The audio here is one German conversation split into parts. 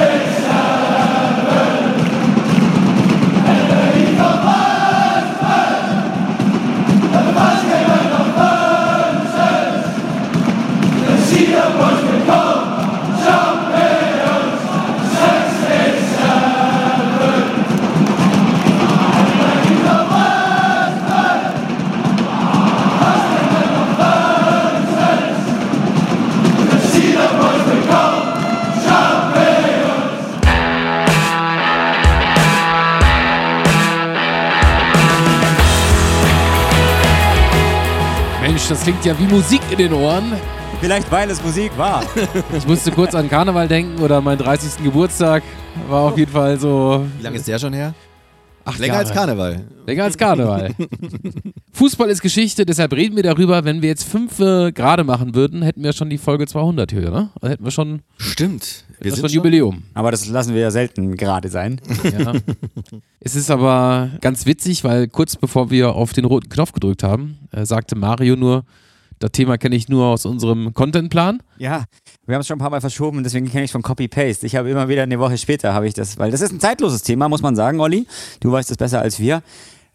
Hey! Das klingt ja wie Musik in den Ohren. Vielleicht weil es Musik war. Ich musste kurz an Karneval denken oder meinen 30. Geburtstag. War auf jeden Fall so. Wie lange ist der schon her? Acht Länger Jahre. als Karneval. Länger als Karneval. Fußball ist Geschichte, deshalb reden wir darüber. Wenn wir jetzt fünf äh, gerade machen würden, hätten wir schon die Folge 200 hier, ne? Also hätten wir schon Stimmt. Wir das sind war ein schon- Jubiläum. Aber das lassen wir ja selten gerade sein. Ja. es ist aber ganz witzig, weil kurz bevor wir auf den roten Knopf gedrückt haben, äh, sagte Mario nur, das Thema kenne ich nur aus unserem Contentplan. Ja, wir haben es schon ein paar Mal verschoben, deswegen kenne ich es von Copy-Paste. Ich habe immer wieder eine Woche später habe ich das, weil das ist ein zeitloses Thema, muss man sagen, Olli. Du weißt es besser als wir,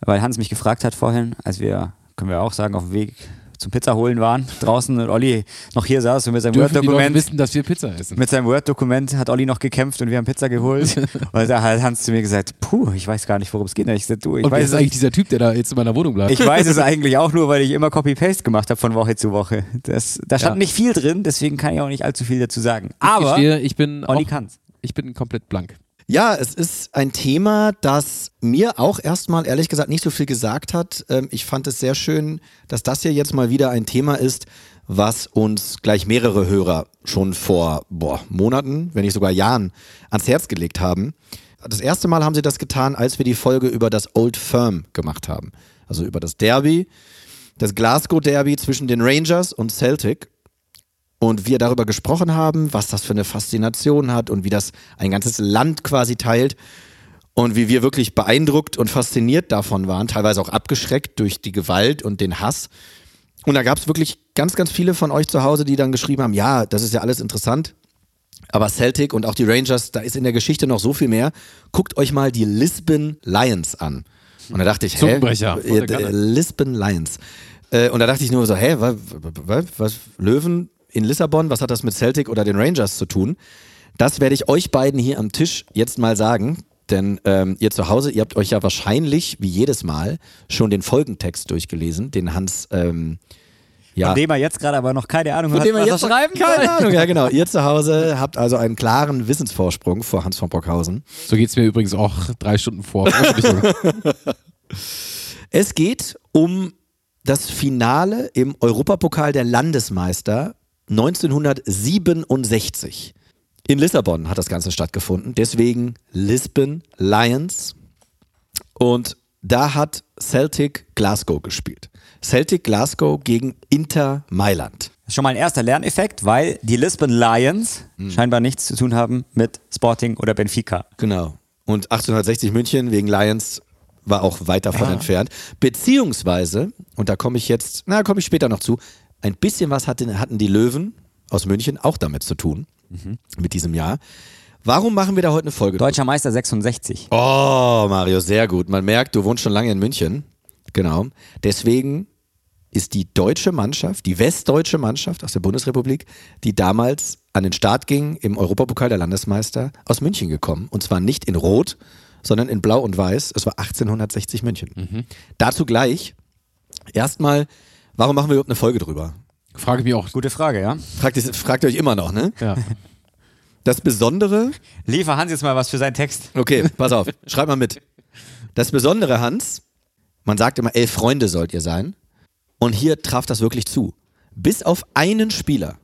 weil Hans mich gefragt hat vorhin, als wir, können wir auch sagen, auf dem Weg zum Pizza holen waren, draußen und Olli noch hier saß und mit seinem Word-Dokument wissen, dass wir Pizza essen. mit seinem Word-Dokument hat Olli noch gekämpft und wir haben Pizza geholt. und da hat Hans zu mir gesagt, puh, ich weiß gar nicht, worum es geht. Ich sag, du, ich Und weiß ist es eigentlich dieser Typ, der da jetzt in meiner Wohnung bleibt? ich weiß es eigentlich auch nur, weil ich immer Copy-Paste gemacht habe von Woche zu Woche. Das, da stand Ja. nicht viel drin, deswegen kann ich auch nicht allzu viel dazu sagen. ich Aber gestehe, ich bin Olli kann's. ich bin komplett blank. Ja, es ist ein Thema, das mir auch erstmal ehrlich gesagt nicht so viel gesagt hat. Ähm, Ich fand es sehr schön, dass das hier jetzt mal wieder ein Thema ist, was uns gleich mehrere Hörer schon vor boah, Monaten, wenn nicht sogar Jahren ans Herz gelegt haben. Das erste Mal haben sie das getan, als wir die Folge über das Old Firm gemacht haben. Also über das Derby, das Glasgow Derby zwischen den Rangers und Celtic und wir darüber gesprochen haben, was das für eine Faszination hat und wie das ein ganzes Land quasi teilt und wie wir wirklich beeindruckt und fasziniert davon waren, teilweise auch abgeschreckt durch die Gewalt und den Hass. Und da gab es wirklich ganz, ganz viele von euch zu Hause, die dann geschrieben haben, ja, das ist ja alles interessant, aber Celtic und auch die Rangers, da ist in der Geschichte noch so viel mehr. Guckt euch mal die Lisbon Lions an. Und da dachte ich, hä? Äh. Lisbon Lions. Äh, und da dachte ich nur so, hä, was, was, was, Löwen in Lissabon, was hat das mit Celtic oder den Rangers zu tun? Das werde ich euch beiden hier am Tisch jetzt mal sagen. Denn ähm, ihr zu Hause, ihr habt euch ja wahrscheinlich, wie jedes Mal, schon den Folgentext durchgelesen, den Hans, ähm, ja, Von dem er jetzt gerade aber noch keine Ahnung von hat, dem er was jetzt er schreiben keine kann. Ahnung, ja genau. Ihr zu Hause habt also einen klaren Wissensvorsprung vor Hans von Brockhausen. So geht es mir übrigens auch drei Stunden vor. Es geht um das Finale im Europapokal der Landesmeister 1967. In Lissabon hat das Ganze stattgefunden, deswegen Lisbon Lions. Und da hat Celtic Glasgow gespielt. Celtic Glasgow gegen Inter Mailand. Das ist schon mal ein erster Lerneffekt, weil die Lisbon Lions Hm. scheinbar nichts zu tun haben mit Sporting oder Benfica. Genau. Und 1860 München wegen Lions war auch weit davon entfernt. Beziehungsweise, und da komme ich jetzt, na, komme ich später noch zu, ein bisschen was hatten, hatten die Löwen aus München auch damit zu tun, mit diesem Jahr. Warum machen wir da heute eine Folge? Deutscher Meister 66. Oh, Mario, sehr gut. Man merkt, du wohnst schon lange in München. Genau. Deswegen ist die deutsche Mannschaft, die westdeutsche Mannschaft aus der Bundesrepublik, die damals an den Start ging im Europapokal der Landesmeister, aus München gekommen. Und zwar nicht in Rot, sondern in Blau und Weiß. Es war 1860 München. Dazu gleich. Erstmal, warum machen wir überhaupt eine Folge drüber? Frage mich auch. Gute Frage, ja? Fragt, ihr- fragt ihr euch immer noch, ne? Ja. Das Besondere Liefer Hans jetzt mal was für seinen Text. Okay, pass auf, schreib mal mit. Das Besondere, Hans, man sagt immer, elf Freunde sollt ihr sein. Und hier traf das wirklich zu. Bis auf einen Spieler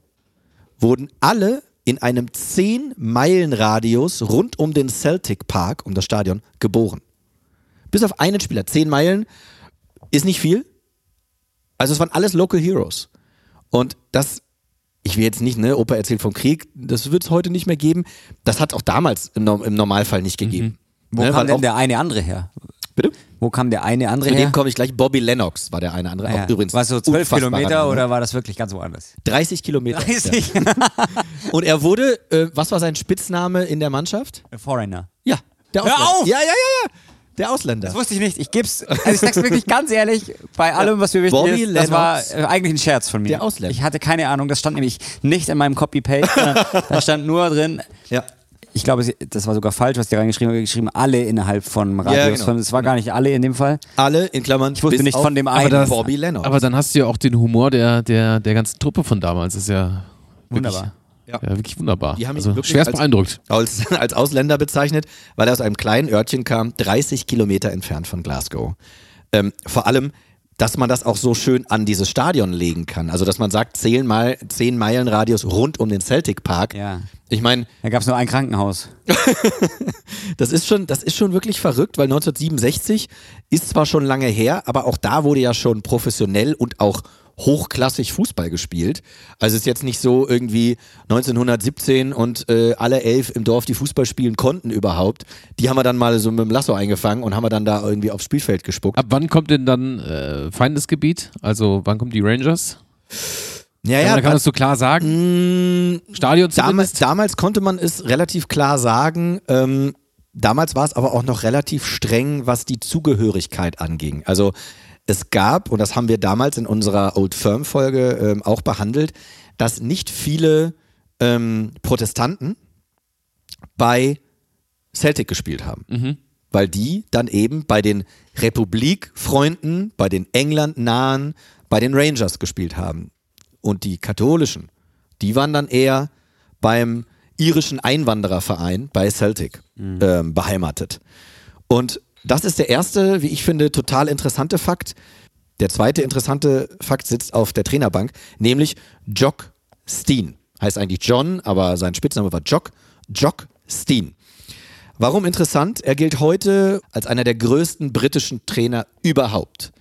wurden alle in einem 10-Meilen-Radius rund um den Celtic Park, um das Stadion, geboren. Bis auf einen Spieler. 10 Meilen ist nicht viel. Also es waren alles Local Heroes. Und das, ich will jetzt nicht, ne, Opa erzählt vom Krieg, das wird es heute nicht mehr geben. Das hat auch damals im, im Normalfall nicht gegeben. Wo Ne, kam denn der eine andere her? Bitte? Wo kam der eine andere Zu her? dem komme ich gleich. Bobby Lennox war der eine andere. Ah ja. Übrigens. War es so zwölf Kilometer Name. oder war das wirklich ganz woanders? 30 Kilometer. 30. Ja. Und er wurde, äh, was war sein Spitzname in der Mannschaft? Foreigner. Ja, der Hör auf! Ja, ja, ja, ja. Der Ausländer. Das wusste ich nicht. Ich geb's. Also ich sag's wirklich ganz ehrlich, bei allem, was mir wichtig Bobby ist, das war Lennox. äh, eigentlich ein Scherz von mir. Der Ausländer. Ich hatte keine Ahnung, das stand nämlich nicht in meinem Copy-Paste, da stand nur drin, Ja. ich glaube, das war sogar falsch, was die reingeschrieben haben, geschrieben, alle innerhalb von Radius. Ja, genau. es war gar nicht alle in dem Fall. Alle in Klammern. Ich wusste bis nicht auf von dem Aber einen. das- Bobby Lennox. Aber dann hast du ja auch den Humor der, der, der ganzen Truppe von damals. Das ist ja wirklich, Wunderbar. Ja. Ja. wirklich wunderbar. Die haben ihn also wirklich schwerst als- beeindruckt. als, als Ausländer bezeichnet, weil er aus einem kleinen Örtchen kam, 30 Kilometer entfernt von Glasgow. Ähm, vor allem, dass man das auch so schön an dieses Stadion legen kann. Also, dass man sagt, 10, Meilen, 10 Meilen Radius rund um den Celtic Park. Ja. Ich meine, Da gab's nur ein Krankenhaus. das ist schon, das ist schon wirklich verrückt, weil 1967 ist zwar schon lange her, aber auch da wurde ja schon professionell und auch hochklassig Fußball gespielt. Also es ist jetzt nicht so irgendwie 1917 und äh, alle elf im Dorf, die Fußball spielen konnten überhaupt. Die haben wir dann mal so mit dem Lasso eingefangen und haben wir dann da irgendwie aufs Spielfeld gespuckt. Ab wann kommt denn dann äh, Feindesgebiet? Also wann kommen die Rangers? Ja, Ja, man kann das so klar sagen. Stadion damals, damals konnte man es relativ klar sagen. Ähm, damals war es aber auch noch relativ streng, was die Zugehörigkeit anging. Also es gab, und das haben wir damals in unserer Old Firm Folge ähm, auch behandelt, dass nicht viele ähm, Protestanten bei Celtic gespielt haben. Weil die dann eben bei den Republikfreunden, bei den England-nahen, bei den Rangers gespielt haben. Und die katholischen, die waren dann eher beim irischen Einwandererverein bei Celtic ähm, beheimatet. Und das ist der erste, wie ich finde, total interessante Fakt. Der zweite interessante Fakt sitzt auf der Trainerbank, nämlich Jock Steen. Heißt eigentlich John, aber sein Spitzname war Jock. Jock Steen. Warum interessant? Er gilt heute als einer der größten britischen Trainer überhaupt.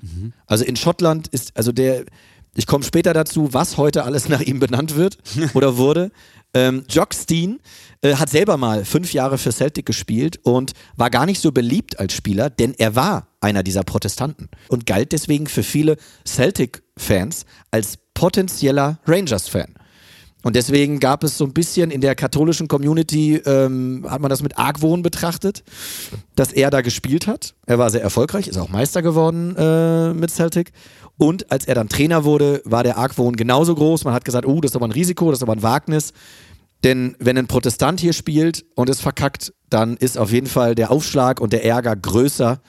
Also in Schottland ist, also der, ich komme später dazu, was heute alles nach ihm benannt wird oder wurde. Ähm, Jock Steen äh, hat selber mal fünf Jahre für Celtic gespielt und war gar nicht so beliebt als Spieler, denn er war einer dieser Protestanten und galt deswegen für viele Celtic-Fans als potenzieller Rangers-Fan. Und deswegen gab es so ein bisschen in der katholischen Community, ähm, hat man das mit Argwohn betrachtet, dass er da gespielt hat. Er war sehr erfolgreich, ist auch Meister geworden äh, mit Celtic. Und als er dann Trainer wurde, war der Argwohn genauso groß. Man hat gesagt, oh, das ist aber ein Risiko, das ist aber ein Wagnis. Denn wenn ein Protestant hier spielt und es verkackt, dann ist auf jeden Fall der Aufschlag und der Ärger größer,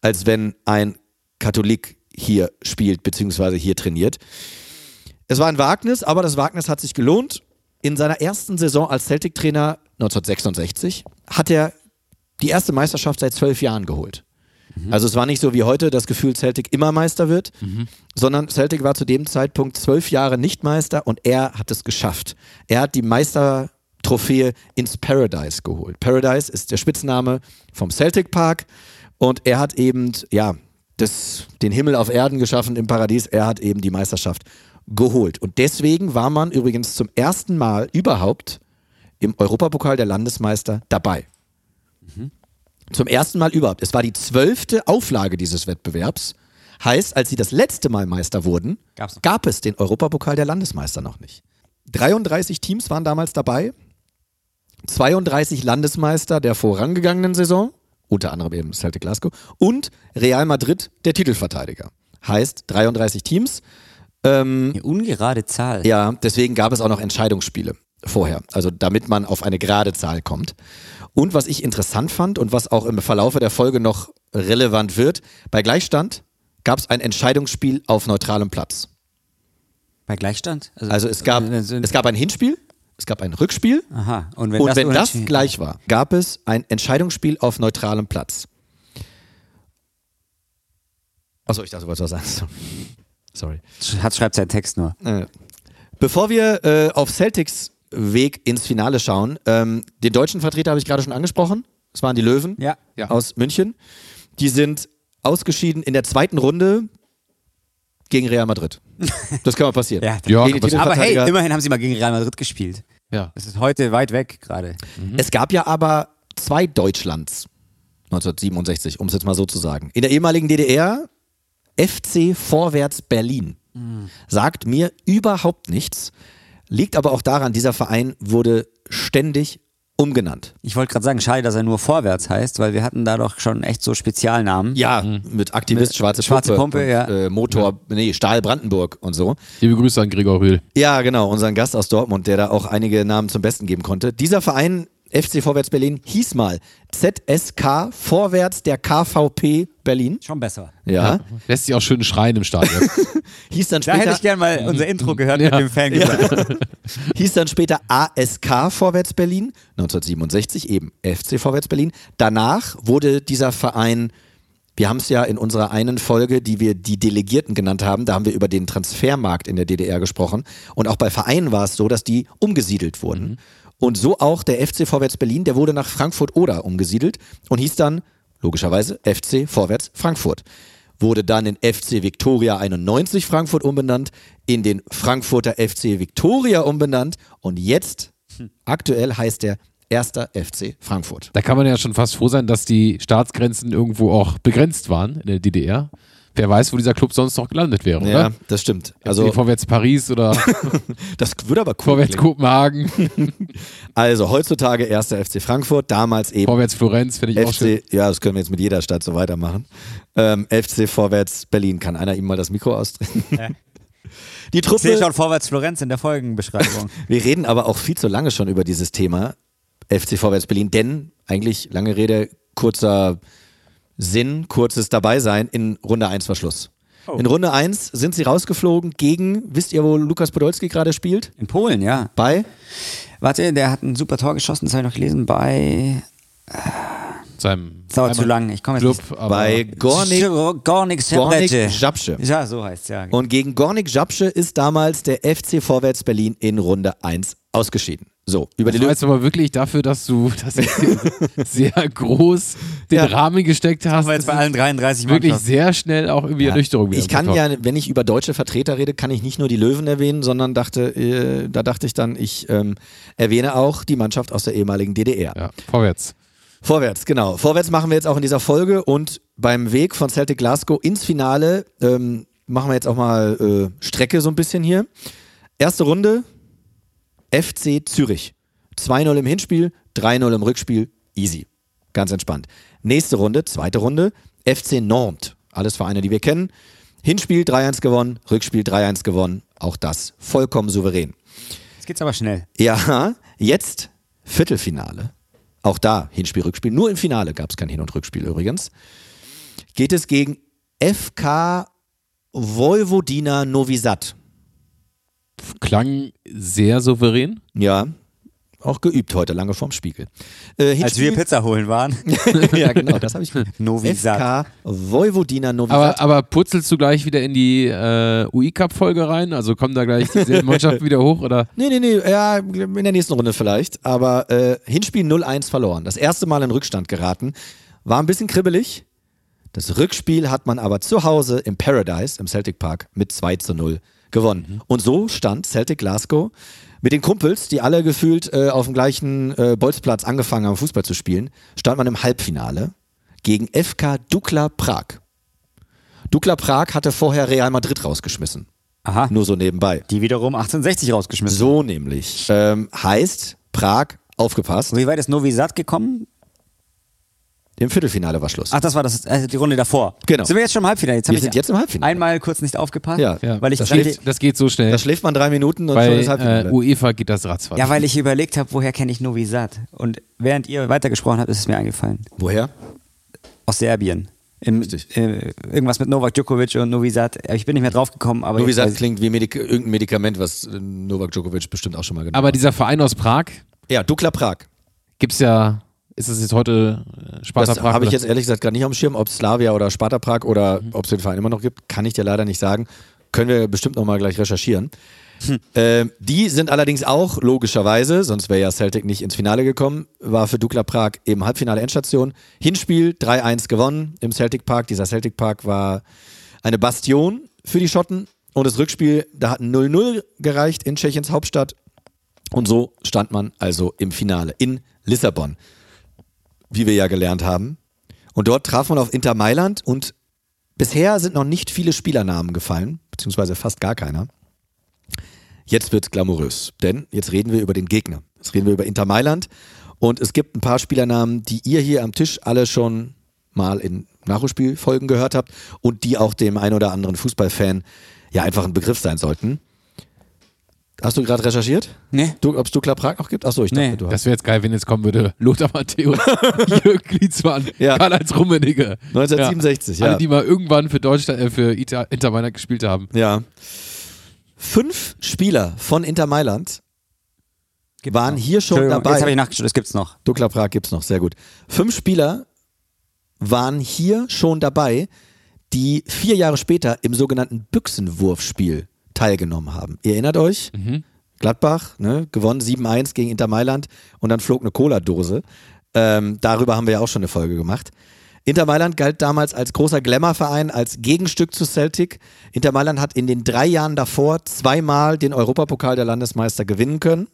als wenn ein Katholik hier spielt, beziehungsweise hier trainiert. Es war ein Wagnis, aber das Wagnis hat sich gelohnt. In seiner ersten Saison als Celtic-Trainer 1966 hat er die erste Meisterschaft seit zwölf Jahren geholt. Also es war nicht so wie heute das Gefühl, Celtic immer Meister wird, sondern Celtic war zu dem Zeitpunkt zwölf Jahre nicht Meister und er hat es geschafft. Er hat die Meistertrophäe ins Paradise geholt. Paradise ist der Spitzname vom Celtic Park und er hat eben, ja, das, den Himmel auf Erden geschaffen im Paradies. Er hat eben die Meisterschaft geholt. Und deswegen war man übrigens zum ersten Mal überhaupt im Europapokal der Landesmeister dabei. Zum ersten Mal überhaupt. Es war die zwölfte Auflage dieses Wettbewerbs. Heißt, als sie das letzte Mal Meister wurden, gab es den Europapokal der Landesmeister noch nicht. 33 Teams waren damals dabei. 32 Landesmeister der vorangegangenen Saison, unter anderem eben Celtic Glasgow, und Real Madrid, der Titelverteidiger. Heißt 33 Teams. Ähm, Eine ungerade Zahl. ja, deswegen gab es auch noch Entscheidungsspiele vorher, also damit man auf eine gerade Zahl kommt. Und was ich interessant fand und was auch im Verlaufe der Folge noch relevant wird, bei Gleichstand gab es ein Entscheidungsspiel auf neutralem Platz. Bei Gleichstand? Also es gab, äh, sind- es gab ein Hinspiel, es gab ein Rückspiel Aha. Und wenn und das, wenn das gleich war, gab es ein Entscheidungsspiel auf neutralem Platz. Achso, ich dachte, du wolltest was sagen. Sorry. Hat schreibt seinen Text nur. Äh, Bevor wir äh, auf Celtics Weg ins Finale schauen, ähm, den deutschen Vertreter habe ich gerade schon angesprochen. Es waren die Löwen Ja. Ja. aus München. Die sind ausgeschieden in der zweiten Runde gegen Real Madrid. Das kann mal passieren. Ja, Ja, die aber hey, immerhin haben sie mal gegen Real Madrid gespielt. Ja. Das ist heute weit weg gerade. Es gab ja aber zwei Deutschlands 1967, um es jetzt mal so zu sagen. In der ehemaligen DDR FC Vorwärts Berlin. Sagt mir überhaupt nichts. Liegt aber auch daran, dieser Verein wurde ständig umgenannt. Ich wollte gerade sagen, schade, dass er nur vorwärts heißt, weil wir hatten da doch schon echt so Spezialnamen. Ja, mit Aktivist Schwarze Schwarze Pumpe, Pumpe, und, ja. äh, Motor, nee, Stahl Brandenburg und so. Liebe Grüße an Gregor Rühl. Ja, genau, unseren Gast aus Dortmund, der da auch einige Namen zum Besten geben konnte. Dieser Verein, FC Vorwärts Berlin, hieß mal ZSK Vorwärts der KVP Berlin. Schon besser. Ja. Lässt sich auch schön schreien im Stadion. Hieß dann Da hätte später, ich gern mal unser Intro gehört Ja. mit dem Fangesang. hieß dann später ASK Vorwärts Berlin, 1967 eben FC Vorwärts Berlin. Danach wurde dieser Verein, wir haben es ja in unserer einen Folge, die wir die Delegierten genannt haben, da haben wir über den Transfermarkt in der DDR gesprochen. Und auch bei Vereinen war es so, dass die umgesiedelt wurden. Und so auch der FC Vorwärts Berlin, der wurde nach Frankfurt-Oder umgesiedelt und hieß dann logischerweise FC Vorwärts Frankfurt. Wurde dann in FC Viktoria 91 Frankfurt umbenannt, in den Frankfurter FC Viktoria umbenannt und jetzt, aktuell heißt der erster FC Frankfurt. Da kann man ja schon fast froh sein, dass die Staatsgrenzen irgendwo auch begrenzt waren in der DDR. Wer weiß, wo dieser Club sonst noch gelandet wäre, Ja, oder? das stimmt. Also vorwärts Paris oder das würde aber cool vorwärts klingen. Kopenhagen, Also heutzutage erster FC Frankfurt, damals eben vorwärts Florenz, finde ich auch schön. FC, ja, das können wir jetzt mit jeder Stadt so weitermachen. Ähm, FC Vorwärts Berlin. Kann einer ihm mal das Mikro ausdrehen? Die Ich sehe Truppe, schon vorwärts Florenz in der Folgenbeschreibung. wir reden aber auch viel zu lange schon über dieses Thema FC Vorwärts Berlin, denn eigentlich lange Rede, kurzer Sinn, kurzes Dabeisein. In Runde 1 war Schluss. Oh. In Runde 1 sind sie rausgeflogen gegen, wisst ihr, wo Lukas Podolski gerade spielt? In Polen, ja. Bei? Warte, der hat ein super Tor geschossen, das habe ich noch gelesen, bei. Seinem Das dauert zu lang, ich komme jetzt Club, aber Bei Gornik, Gornik Gornik. Żabce. Ja, so heißt es, ja. Und gegen Gornik Żabce ist damals der FC Vorwärts Berlin in Runde 1 ausgeschieden. So, über die das Löwen. jetzt aber wirklich dafür, dass du das sehr groß den Ja. Rahmen gesteckt hast. Aber jetzt bei allen 33 wirklich Mannschaften. sehr schnell auch irgendwie Ernüchterung wieder Ich kann ja, wenn ich über deutsche Vertreter rede, kann ich nicht nur die Löwen erwähnen, sondern dachte, äh, da dachte ich dann, ich ähm, erwähne auch die Mannschaft aus der ehemaligen DDR. Ja, vorwärts. Vorwärts, genau. Vorwärts machen wir jetzt auch in dieser Folge und beim Weg von Celtic Glasgow ins Finale ähm, machen wir jetzt auch mal äh, Strecke so ein bisschen hier. Erste Runde, FC Zürich. 2-0 im Hinspiel, 3-0 im Rückspiel, easy. Ganz entspannt. Nächste Runde, zweite Runde, FC Nantes. Alles Vereine, die wir kennen. Hinspiel 3-1 gewonnen, Rückspiel 3-1 gewonnen. Auch das vollkommen souverän. Jetzt geht's aber schnell. Ja, jetzt Viertelfinale. Auch da Hinspiel, Rückspiel. Nur im Finale gab es kein Hin- und Rückspiel übrigens. Geht es gegen FK Vojvodina Novi Sad. Klang sehr souverän. Ja, auch geübt heute, lange vorm Spiegel. Äh, Als wir Pizza holen waren. ja, genau, das habe ich Novi. FK Vojvodina Novi Aber, aber purzelst du gleich wieder in die äh, UI-Cup-Folge rein? Also kommen da gleich dieselben Mannschaften wieder hoch? Oder? Nee, nee, nee, ja, in der nächsten Runde vielleicht. Aber äh, Hinspiel 0-1 verloren. Das erste Mal in Rückstand geraten. War ein bisschen kribbelig. Das Rückspiel hat man aber zu Hause im Paradise, im Celtic Park, mit 2 zu 0 gewonnen. Und so stand Celtic Glasgow mit den Kumpels, die alle gefühlt äh, auf dem gleichen äh, Bolzplatz angefangen haben, Fußball zu spielen, stand man im Halbfinale gegen FK Dukla Prag. Dukla Prag hatte vorher Real Madrid rausgeschmissen. Aha. Nur so nebenbei. Die wiederum 1860 rausgeschmissen. So nämlich. Ähm, heißt, Prag, aufgepasst, Und wie weit ist Novi Sad gekommen? Im Viertelfinale war Schluss. Ach, das war das, äh, die Runde davor. Genau. Sind wir jetzt schon im Halbfinale? Jetzt Wir ich sind jetzt im Halbfinale. Einmal kurz nicht aufgepasst. Ja. Ja, Weil ich das, geht, das geht so schnell. da schläft man drei Minuten und schon Bei ist Halbfinale. äh, UEFA geht das ratzfatz. Ja, weil ich überlegt habe, woher kenne ich Novi Sad? Und während ihr weitergesprochen habt, ist es mir eingefallen. Woher? Aus Serbien. Im, Richtig. äh, irgendwas mit Novak Djokovic und Novi Sad. Ich bin nicht mehr draufgekommen, aber weiß ich- klingt wie Medik irgendein Medikament, was äh, Novak Djokovic bestimmt auch schon mal genommen Aber hat. dieser Verein aus Prag, Ja, Dukla Prag. gibt's ja, ist das jetzt heute äh, Sparta Das Prag? habe ich jetzt ehrlich gesagt gerade nicht dem Schirm, ob es Slavia oder Sparta Prag oder ob es den Verein immer noch gibt, kann ich dir leider nicht sagen. Können wir bestimmt nochmal gleich recherchieren. äh, die sind allerdings auch logischerweise, sonst wäre ja Celtic nicht ins Finale gekommen, war für Dukla Prag eben Halbfinale Endstation. Hinspiel 3-1 gewonnen im Celtic Park. Dieser Celtic Park war eine Bastion für die Schotten. Und das Rückspiel, da hat 0-0 gereicht in Tschechiens Hauptstadt. Und so stand man also im Finale in Lissabon, wie wir ja gelernt haben. Und dort traf man auf Inter Mailand und bisher sind noch nicht viele Spielernamen gefallen, beziehungsweise fast gar keiner. Jetzt wird's glamourös, denn jetzt reden wir über den Gegner. Jetzt reden wir über Inter Mailand und es gibt ein paar Spielernamen, die ihr hier am Tisch alle schon mal in Nachholspielfolgen gehört habt und die auch dem ein oder anderen Fußballfan ja einfach ein Begriff sein sollten. Hast du gerade recherchiert? Nee. Du, Ob es Dukla Prag noch gibt? Achso, ich dachte, Nee. du hast. Das wäre jetzt geil, wenn jetzt kommen würde Lothar Matthäus, Jörg Klinsmann, Ja. Karl-Heinz Rummenigge. 1967, ja. Alle, die mal irgendwann für Deutschland, äh, für Ita- Inter Mailand gespielt haben. Ja. Fünf Spieler von Inter Mailand waren hier schon dabei. Jetzt habe ich nachgeschaut, das gibt's noch. Dukla Prag gibt's noch, sehr gut. Fünf Spieler waren hier schon dabei, die vier Jahre später im sogenannten Büchsenwurfspiel teilgenommen haben. Ihr erinnert euch? Gladbach, ne, gewonnen 7-1 gegen Inter Mailand und dann flog eine Cola-Dose. Ähm, darüber haben wir ja auch schon eine Folge gemacht. Inter Mailand galt damals als großer Glamour-Verein, als Gegenstück zu Celtic. Inter Mailand hat in den drei Jahren davor zweimal den Europapokal der Landesmeister gewinnen können.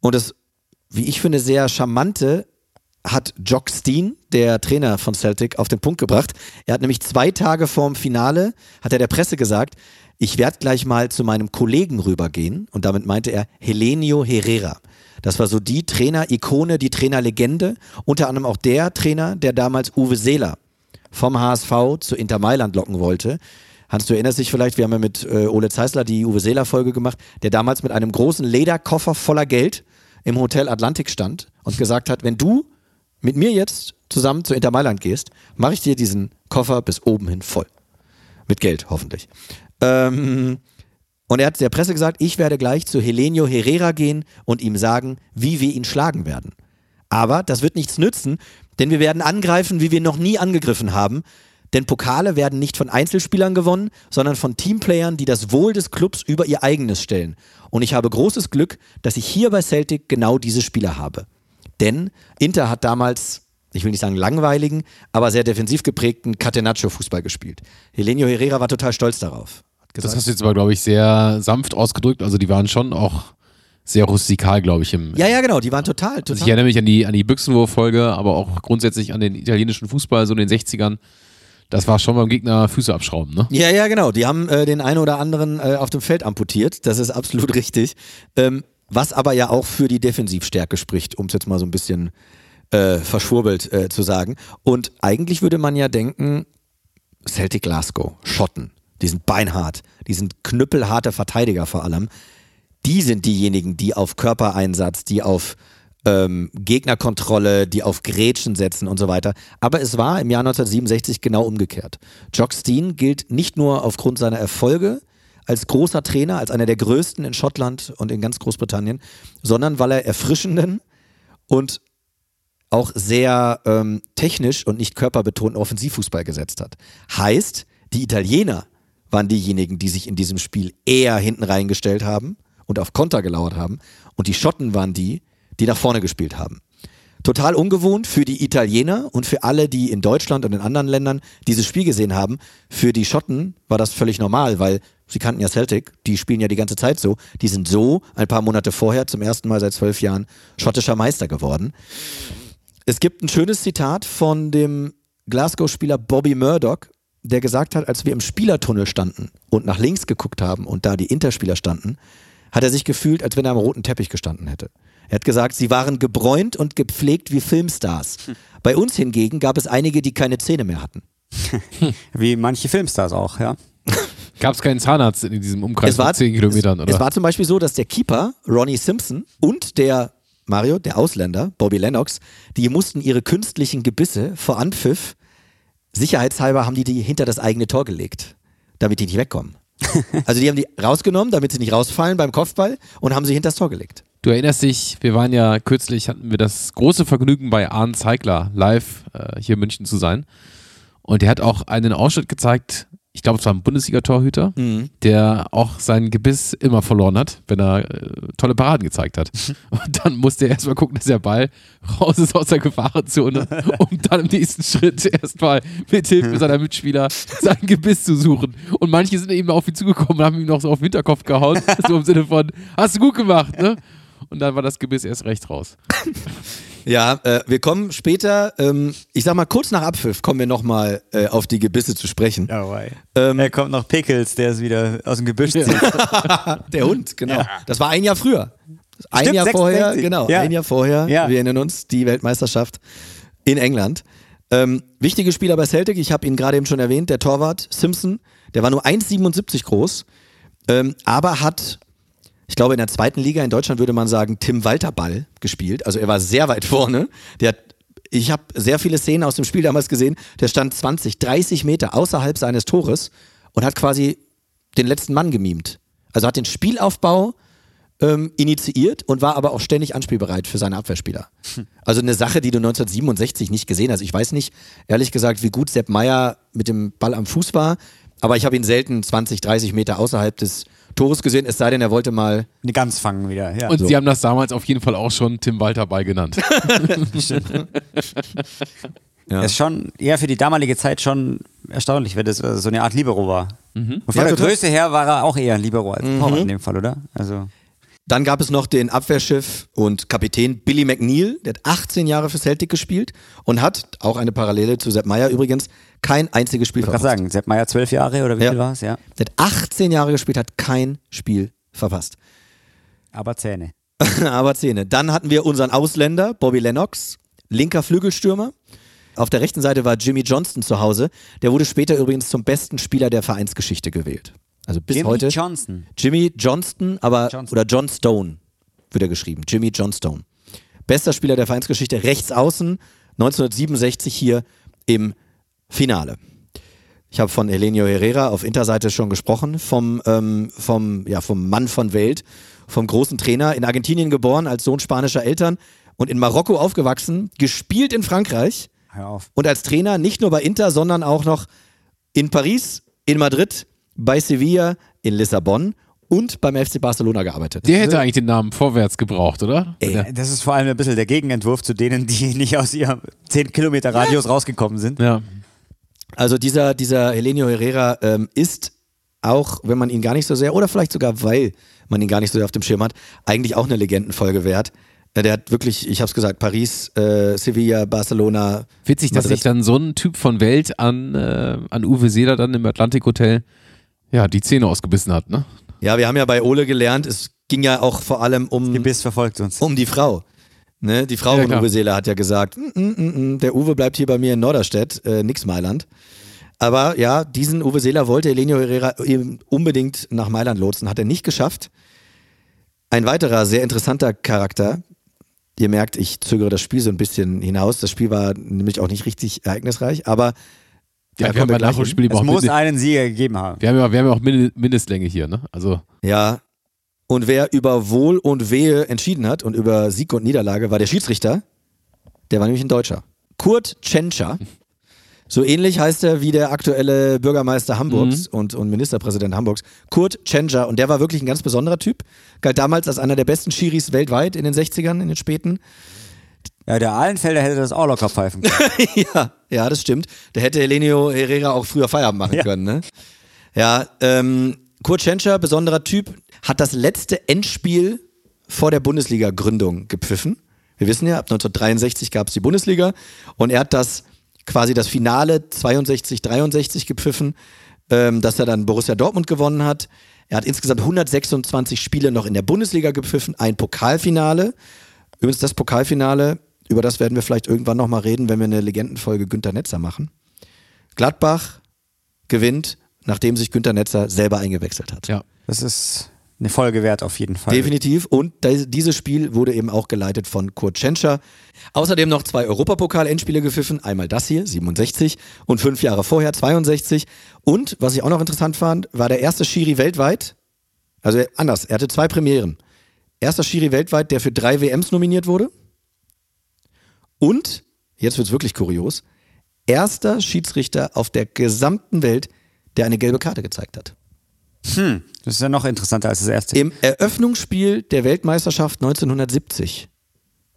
Und das, wie ich finde, sehr charmante hat Jock Steen, der Trainer von Celtic, auf den Punkt gebracht. Er hat nämlich zwei Tage vorm Finale, hat er der Presse gesagt, ich werde gleich mal zu meinem Kollegen rübergehen. Und damit meinte er Helenio Herrera. Das war so die Trainer-Ikone, die Trainerlegende. Unter anderem auch der Trainer, der damals Uwe Seeler vom HSV zu Inter Mailand locken wollte. Hans, du erinnerst dich vielleicht, wir haben ja mit äh, Ole Zeisler die Uwe Seeler-Folge gemacht, der damals mit einem großen Lederkoffer voller Geld im Hotel Atlantik stand und gesagt hat, wenn du mit mir jetzt zusammen zu Inter Mailand gehst, mache ich dir diesen Koffer bis oben hin voll. Mit Geld, hoffentlich. Ähm, und er hat der Presse gesagt, ich werde gleich zu Helenio Herrera gehen und ihm sagen, wie wir ihn schlagen werden. Aber das wird nichts nützen, denn wir werden angreifen, wie wir noch nie angegriffen haben. Denn Pokale werden nicht von Einzelspielern gewonnen, sondern von Teamplayern, die das Wohl des Clubs über ihr eigenes stellen. Und ich habe großes Glück, dass ich hier bei Celtic genau diese Spieler habe. Denn Inter hat damals, ich will nicht sagen langweiligen, aber sehr defensiv geprägten Catenaccio-Fußball gespielt. Helenio Herrera war total stolz darauf. Hat Das gesagt, hast du jetzt aber, glaube ich, sehr sanft ausgedrückt. Also die waren schon auch sehr rustikal, glaube ich. Im, ja, ja, genau, die waren total, also ich total. erinnere mich an die, an die Büchsenwurf-Folge, aber auch grundsätzlich an den italienischen Fußball, so in den 60ern. Das war schon beim Gegner Füße abschrauben, ne? Ja, ja, genau. Die haben äh, den einen oder anderen äh, auf dem Feld amputiert. Das ist absolut richtig. Ähm, was aber ja auch für die Defensivstärke spricht, um es jetzt mal so ein bisschen äh, verschwurbelt äh, zu sagen. Und eigentlich würde man ja denken, Celtic Glasgow, Schotten, die sind beinhart, die sind knüppelharte Verteidiger vor allem. Die sind diejenigen, die auf Körpereinsatz, die auf ähm, Gegnerkontrolle, die auf Grätschen setzen und so weiter. Aber es war im Jahr 1967 genau umgekehrt. Jock Steen gilt nicht nur aufgrund seiner Erfolge als großer Trainer, als einer der größten in Schottland und in ganz Großbritannien, sondern weil er erfrischenden und auch sehr ähm, technisch und nicht körperbetonten Offensivfußball gesetzt hat. Heißt, die Italiener waren diejenigen, die sich in diesem Spiel eher hinten reingestellt haben und auf Konter gelauert haben. Und die Schotten waren die, die nach vorne gespielt haben. Total ungewohnt für die Italiener und für alle, die in Deutschland und in anderen Ländern dieses Spiel gesehen haben. Für die Schotten war das völlig normal, weil sie kannten ja Celtic, die spielen ja die ganze Zeit so. Die sind so ein paar Monate vorher zum ersten Mal seit zwölf Jahren schottischer Meister geworden. Es gibt ein schönes Zitat von dem Glasgow-Spieler Bobby Murdoch, der gesagt hat, als wir im Spielertunnel standen und nach links geguckt haben und da die Interspieler standen, hat er sich gefühlt, als wenn er am roten Teppich gestanden hätte. Er hat gesagt, sie waren gebräunt und gepflegt wie Filmstars. Bei uns hingegen gab es einige, die keine Zähne mehr hatten. Wie manche Filmstars auch, ja. Gab es keinen Zahnarzt in diesem Umkreis Es war, von 10 Kilometern, oder? es war zum Beispiel so, dass der Keeper, Ronnie Simpson, und der Mario, der Ausländer, Bobby Lennox, die mussten ihre künstlichen Gebisse vor Anpfiff, sicherheitshalber haben die die hinter das eigene Tor gelegt, damit die nicht wegkommen. Also die haben die rausgenommen, damit sie nicht rausfallen beim Kopfball und haben sie hinter das Tor gelegt. Du erinnerst dich, wir waren ja kürzlich, hatten wir das große Vergnügen bei Arne Zeigler live äh, hier in München zu sein. Und der hat auch einen Ausschnitt gezeigt. Ich glaube, es war ein Bundesliga-Torhüter, Mhm. der auch sein Gebiss immer verloren hat, wenn er äh, tolle Paraden gezeigt hat. Und dann musste er erstmal gucken, dass der Ball raus ist aus der Gefahrenzone, um dann im nächsten Schritt erstmal mit Hilfe seiner Mitspieler sein Gebiss zu suchen. Und manche sind eben auf ihn zugekommen und haben ihm noch so auf den Hinterkopf gehauen, so im Sinne von, hast du gut gemacht, ne? Und dann war das Gebiss erst recht raus. Ja, äh, wir kommen später, ähm, ich sag mal kurz nach Abpfiff, kommen wir nochmal äh, auf die Gebisse zu sprechen. Oh, wei. Ähm, da kommt noch Pickles, der es wieder aus dem Gebüsch zieht. Der Hund, genau. Das war ein Jahr früher. Ein Stimmt, Jahr 66. vorher, genau, Ja. ein Jahr vorher. Ja. Wir erinnern uns, die Weltmeisterschaft in England. Ähm, wichtige Spieler bei Celtic, ich habe ihn gerade eben schon erwähnt, der Torwart Simpson, der war nur 1,77 groß, ähm, aber hat, ich glaube in der zweiten Liga in Deutschland würde man sagen, Tim Walter Ball gespielt. Also er war sehr weit vorne. Der hat, ich habe sehr viele Szenen aus dem Spiel damals gesehen. Der stand 20, 30 Meter außerhalb seines Tores und hat quasi den letzten Mann gemimt. Also hat den Spielaufbau ähm, initiiert und war aber auch ständig anspielbereit für seine Abwehrspieler. Also eine Sache, die du 1967 nicht gesehen hast. Ich weiß nicht, ehrlich gesagt, wie gut Sepp Meier mit dem Ball am Fuß war, aber ich habe ihn selten 20, 30 Meter außerhalb des Tores gesehen, es sei denn, er wollte mal. Eine Gans fangen wieder. Ja. Und sie haben das damals auf jeden Fall auch schon Tim Walter Ball genannt. Ja. Das ist schon eher für die damalige Zeit schon erstaunlich, wenn das äh, so eine Art Libero war. Und von Ja, der total. Größe her war er auch eher ein Libero als Torwart in dem Fall, oder? Also Dann gab es noch den Abwehrschiff und Kapitän Billy McNeil, der hat 18 Jahre für Celtic gespielt und hat, auch eine Parallele zu Sepp Meier übrigens, kein einziges Spiel ich kann verpasst. sagen, Sepp Meier zwölf Jahre oder wie Ja. viel war es? Ja. Hat 18 Jahre gespielt, hat kein Spiel verpasst. Aber Zähne. Aber Zähne. Dann hatten wir unseren Ausländer, Bobby Lennox, linker Flügelstürmer. Auf der rechten Seite war Jimmy Johnston zu Hause. Der wurde später übrigens zum besten Spieler der Vereinsgeschichte gewählt. Also bis Jimmy heute. Johnson. Jimmy Johnston, aber Johnston. oder John Stone wird er geschrieben. Jimmy John Stone. Bester Spieler der Vereinsgeschichte, rechts außen, 1967 hier im Finale. Ich habe von Elenio Herrera auf Interseite schon gesprochen, vom, ähm, vom, ja, vom Mann von Welt, vom großen Trainer, in Argentinien geboren als Sohn spanischer Eltern und in Marokko aufgewachsen, gespielt in Frankreich Hör auf. und als Trainer nicht nur bei Inter, sondern auch noch in Paris, in Madrid, bei Sevilla, in Lissabon und beim FC Barcelona gearbeitet. Der hätte eigentlich den Namen vorwärts gebraucht, oder? Ey, Ja. Das ist vor allem ein bisschen der Gegenentwurf zu denen, die nicht aus ihrem 10 Kilometer Radius rausgekommen sind. ja. Also dieser, dieser Helenio Herrera ähm, ist auch, wenn man ihn gar nicht so sehr, oder vielleicht sogar weil man ihn gar nicht so sehr auf dem Schirm hat, eigentlich auch eine Legendenfolge wert. Äh, Der hat wirklich, ich habe es gesagt, Paris, äh, Sevilla, Barcelona. Witzig, dass Madrid. sich dann so ein Typ von Welt an, äh, an Uwe Seeler dann im Atlantik Hotel ja, die Zähne ausgebissen hat, ne? Ja, wir haben ja bei Ole gelernt, es ging ja auch vor allem um, Gebiss verfolgt uns. um die Frau. Ne? Die Frau Ja, von. Uwe Seeler hat ja gesagt, "Mm, mm, mm, mm, der Uwe bleibt hier bei mir in Norderstedt, äh, nix Mailand. Aber ja, diesen Uwe Seeler wollte Elenio Herrera eben unbedingt nach Mailand lotsen, hat er nicht geschafft. Ein weiterer sehr interessanter Charakter, ihr merkt, ich zögere das Spiel so ein bisschen hinaus, das Spiel war nämlich auch nicht richtig ereignisreich, aber Ja, wir haben ja gleich. Nachholspiel Es auch muss einen Sieger gegeben haben. wir haben ja, wir haben ja auch Mindestlänge hier, ne? Also Ja. Und wer über Wohl und Wehe entschieden hat und über Sieg und Niederlage, war der Schiedsrichter. Der war nämlich ein Deutscher. Kurt Tschentscher. So ähnlich heißt er wie der aktuelle Bürgermeister Hamburgs und, und Ministerpräsident Hamburgs. Kurt Tschentscher. Und der war wirklich ein ganz besonderer Typ. Galt damals als einer der besten Schiris weltweit in den 60ern, in den späten. Ja, der Ahlenfelder hätte das auch locker pfeifen können. ja, ja, das stimmt. Da hätte Helenio Herrera auch früher Feierabend machen Ja. können, ne? Ja, ähm, Kurt Tschentscher, besonderer Typ, hat das letzte Endspiel vor der Bundesliga-Gründung gepfiffen. Wir wissen ja, ab 1963 gab es die Bundesliga und er hat das quasi das Finale 62, 63 gepfiffen, ähm, dass er dann Borussia Dortmund gewonnen hat. Er hat insgesamt 126 Spiele noch in der Bundesliga gepfiffen, ein Pokalfinale. Übrigens das Pokalfinale, über das werden wir vielleicht irgendwann nochmal reden, wenn wir eine Legendenfolge Günter Netzer machen. Gladbach gewinnt, nachdem sich Günter Netzer selber eingewechselt hat. ja. Das ist eine Folge wert auf jeden Fall. Definitiv. Und dieses Spiel wurde eben auch geleitet von Kurt Tschentscher. Außerdem noch zwei Europapokal-Endspiele gepfiffen. Einmal das hier, 67 und fünf Jahre vorher, 62. Und, was ich auch noch interessant fand, war der erste Schiri weltweit. Also anders, er hatte zwei Premieren. Erster Schiri weltweit, der für drei WMs nominiert wurde. Und, jetzt wird's wirklich kurios, erster Schiedsrichter auf der gesamten Welt, der eine gelbe Karte gezeigt hat. Hm, das ist ja noch interessanter als das erste. Im Eröffnungsspiel der Weltmeisterschaft 1970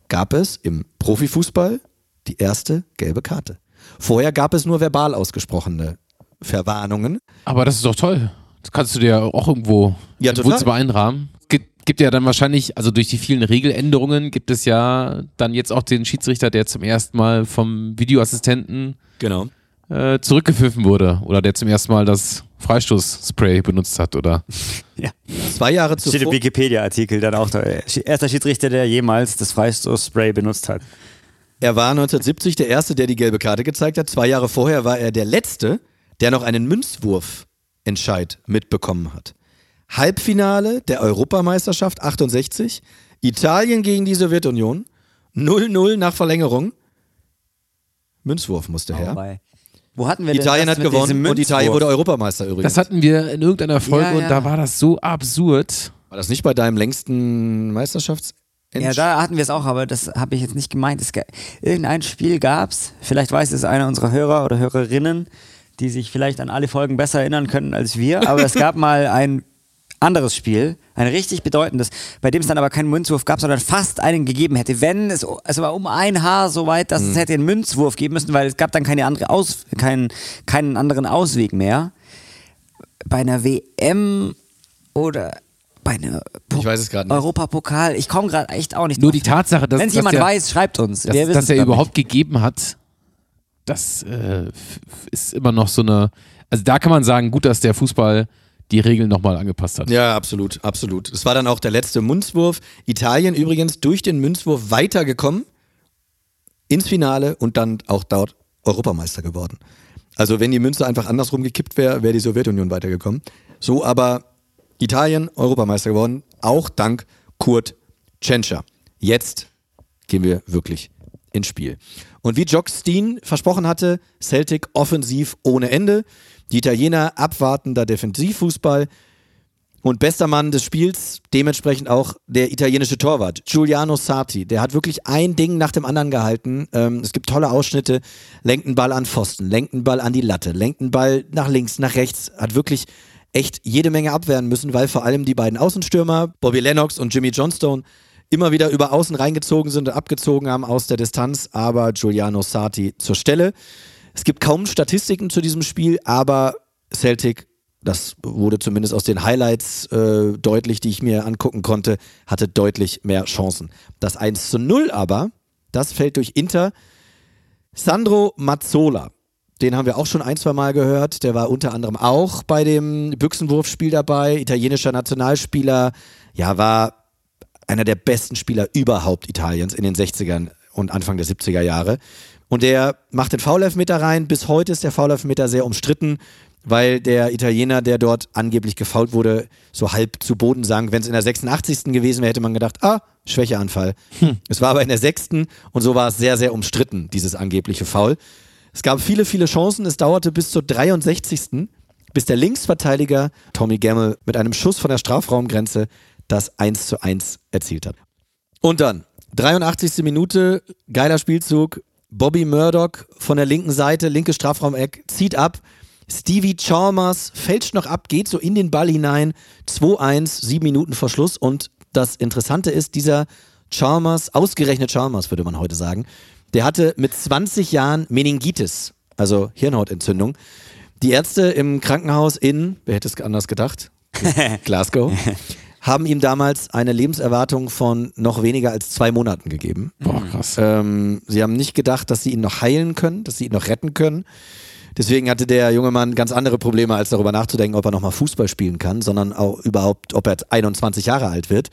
gab es im Profifußball die erste gelbe Karte. Vorher gab es nur verbal ausgesprochene Verwarnungen. Aber das ist doch toll. Das kannst du dir auch irgendwo Ja, im. Wohnzimmer einrahmen. Es gibt, gibt ja dann wahrscheinlich, also durch die vielen Regeländerungen gibt es ja dann jetzt auch den Schiedsrichter, der zum ersten Mal vom Videoassistenten Genau. äh, zurückgepfiffen wurde oder der zum ersten Mal das Freistoßspray benutzt hat oder ja. Zwei Jahre Steht im zuvor. Wikipedia-Artikel dann auch da. äh, Erster Schiedsrichter, der jemals das Freistoßspray benutzt hat. Er war 1970 der Erste, der die gelbe Karte gezeigt hat. Zwei Jahre vorher war er der Letzte, der noch einen Münzwurfentscheid mitbekommen hat. Halbfinale der Europameisterschaft 68, Italien gegen die Sowjetunion, 0-0 nach Verlängerung. Münzwurf musste her. Wo hatten wir denn Italien das hat mit gewonnen und Italien wurde Europameister übrigens. Das hatten wir in irgendeiner Folge Ja, ja. und da war das so absurd. war das nicht bei deinem längsten Meisterschafts Ja, da hatten wir es auch, aber das habe ich jetzt nicht gemeint. Es irgendein Spiel gab's, vielleicht weiß es einer unserer Hörer oder Hörerinnen, die sich vielleicht an alle Folgen besser erinnern können als wir, aber es gab mal ein anderes Spiel, ein richtig bedeutendes, bei dem es dann aber keinen Münzwurf gab, sondern fast einen gegeben hätte. Wenn es, es war um ein Haar so weit, dass es hätte einen Münzwurf geben müssen, weil es gab dann keine andere Aus, keinen, keinen anderen Ausweg mehr. Bei einer WM oder bei einer Ich weiß es nicht. Europapokal, ich komme gerade echt auch nicht Nur drauf. die Tatsache, dass, Wenn es jemand der, weiß, schreibt uns. dass, dass er überhaupt gegeben hat, das äh, ist immer noch so eine. Also da kann man sagen, gut, dass der Fußball die Regeln nochmal angepasst hat. Ja, absolut, absolut. Es war dann auch der letzte Münzwurf. Italien übrigens durch den Münzwurf weitergekommen ins Finale und dann auch dort Europameister geworden. Also wenn die Münze einfach andersrum gekippt wäre, wäre die Sowjetunion weitergekommen. So aber Italien Europameister geworden, auch dank Kurt Tschentscher. Jetzt gehen wir wirklich ins Spiel. Und wie Jock Steen versprochen hatte, Celtic offensiv ohne Ende. Die Italiener abwartender Defensivfußball. Und bester Mann des Spiels, dementsprechend auch der italienische Torwart, Giuliano Sarti. Der hat wirklich ein Ding nach dem anderen gehalten. Ähm, es gibt tolle Ausschnitte. Lenkt einen Ball an Pfosten, lenkt einen Ball an die Latte, lenkt einen Ball nach links, nach rechts. Hat wirklich echt jede Menge abwehren müssen, weil vor allem die beiden Außenstürmer, Bobby Lennox und Jimmy Johnstone, immer wieder über Außen reingezogen sind und abgezogen haben aus der Distanz. Aber Giuliano Sarti zur Stelle. Es gibt kaum Statistiken zu diesem Spiel, aber Celtic, das wurde zumindest aus den Highlights äh, deutlich, die ich mir angucken konnte, hatte deutlich mehr Chancen. Das 1 zu 0 aber, das fällt durch Inter. Sandro Mazzola, den haben wir auch schon ein, zwei Mal gehört. Der war unter anderem auch bei dem Büchsenwurfspiel dabei, italienischer Nationalspieler. Ja, war einer der besten Spieler überhaupt Italiens in den 60ern und Anfang der 70er Jahre. Und der macht den Foulelfmeter rein. Bis heute ist der Foulelfmeter sehr umstritten, weil der Italiener, der dort angeblich gefault wurde, so halb zu Boden sank. Wenn es in der 86. gewesen wäre, hätte man gedacht, ah, Schwächeanfall. Es war aber in der 6. und so war es sehr, sehr umstritten, dieses angebliche Foul. Es gab viele, viele Chancen. Es dauerte bis zur 63. bis der Linksverteidiger Tommy Gemmel mit einem Schuss von der Strafraumgrenze das 1 zu 1 erzielt hat. Und dann, 83. Minute, geiler Spielzug. Bobby Murdoch von der linken Seite, linke Strafraumeck, zieht ab. Stevie Chalmers fälscht noch ab, geht so in den Ball hinein. 2-1, sieben Minuten vor Schluss. Und das Interessante ist, dieser Chalmers, ausgerechnet Chalmers würde man heute sagen, der hatte mit 20 Jahren Meningitis, also Hirnhautentzündung. Die Ärzte im Krankenhaus in, wer hätte es anders gedacht? Glasgow. Haben ihm damals eine Lebenserwartung von noch weniger als zwei Monaten gegeben. Boah, krass. Ähm, sie haben nicht gedacht, dass sie ihn noch heilen können, dass sie ihn noch retten können. Deswegen hatte der junge Mann ganz andere Probleme, als darüber nachzudenken, ob er nochmal Fußball spielen kann, sondern auch überhaupt, ob er 21 Jahre alt wird.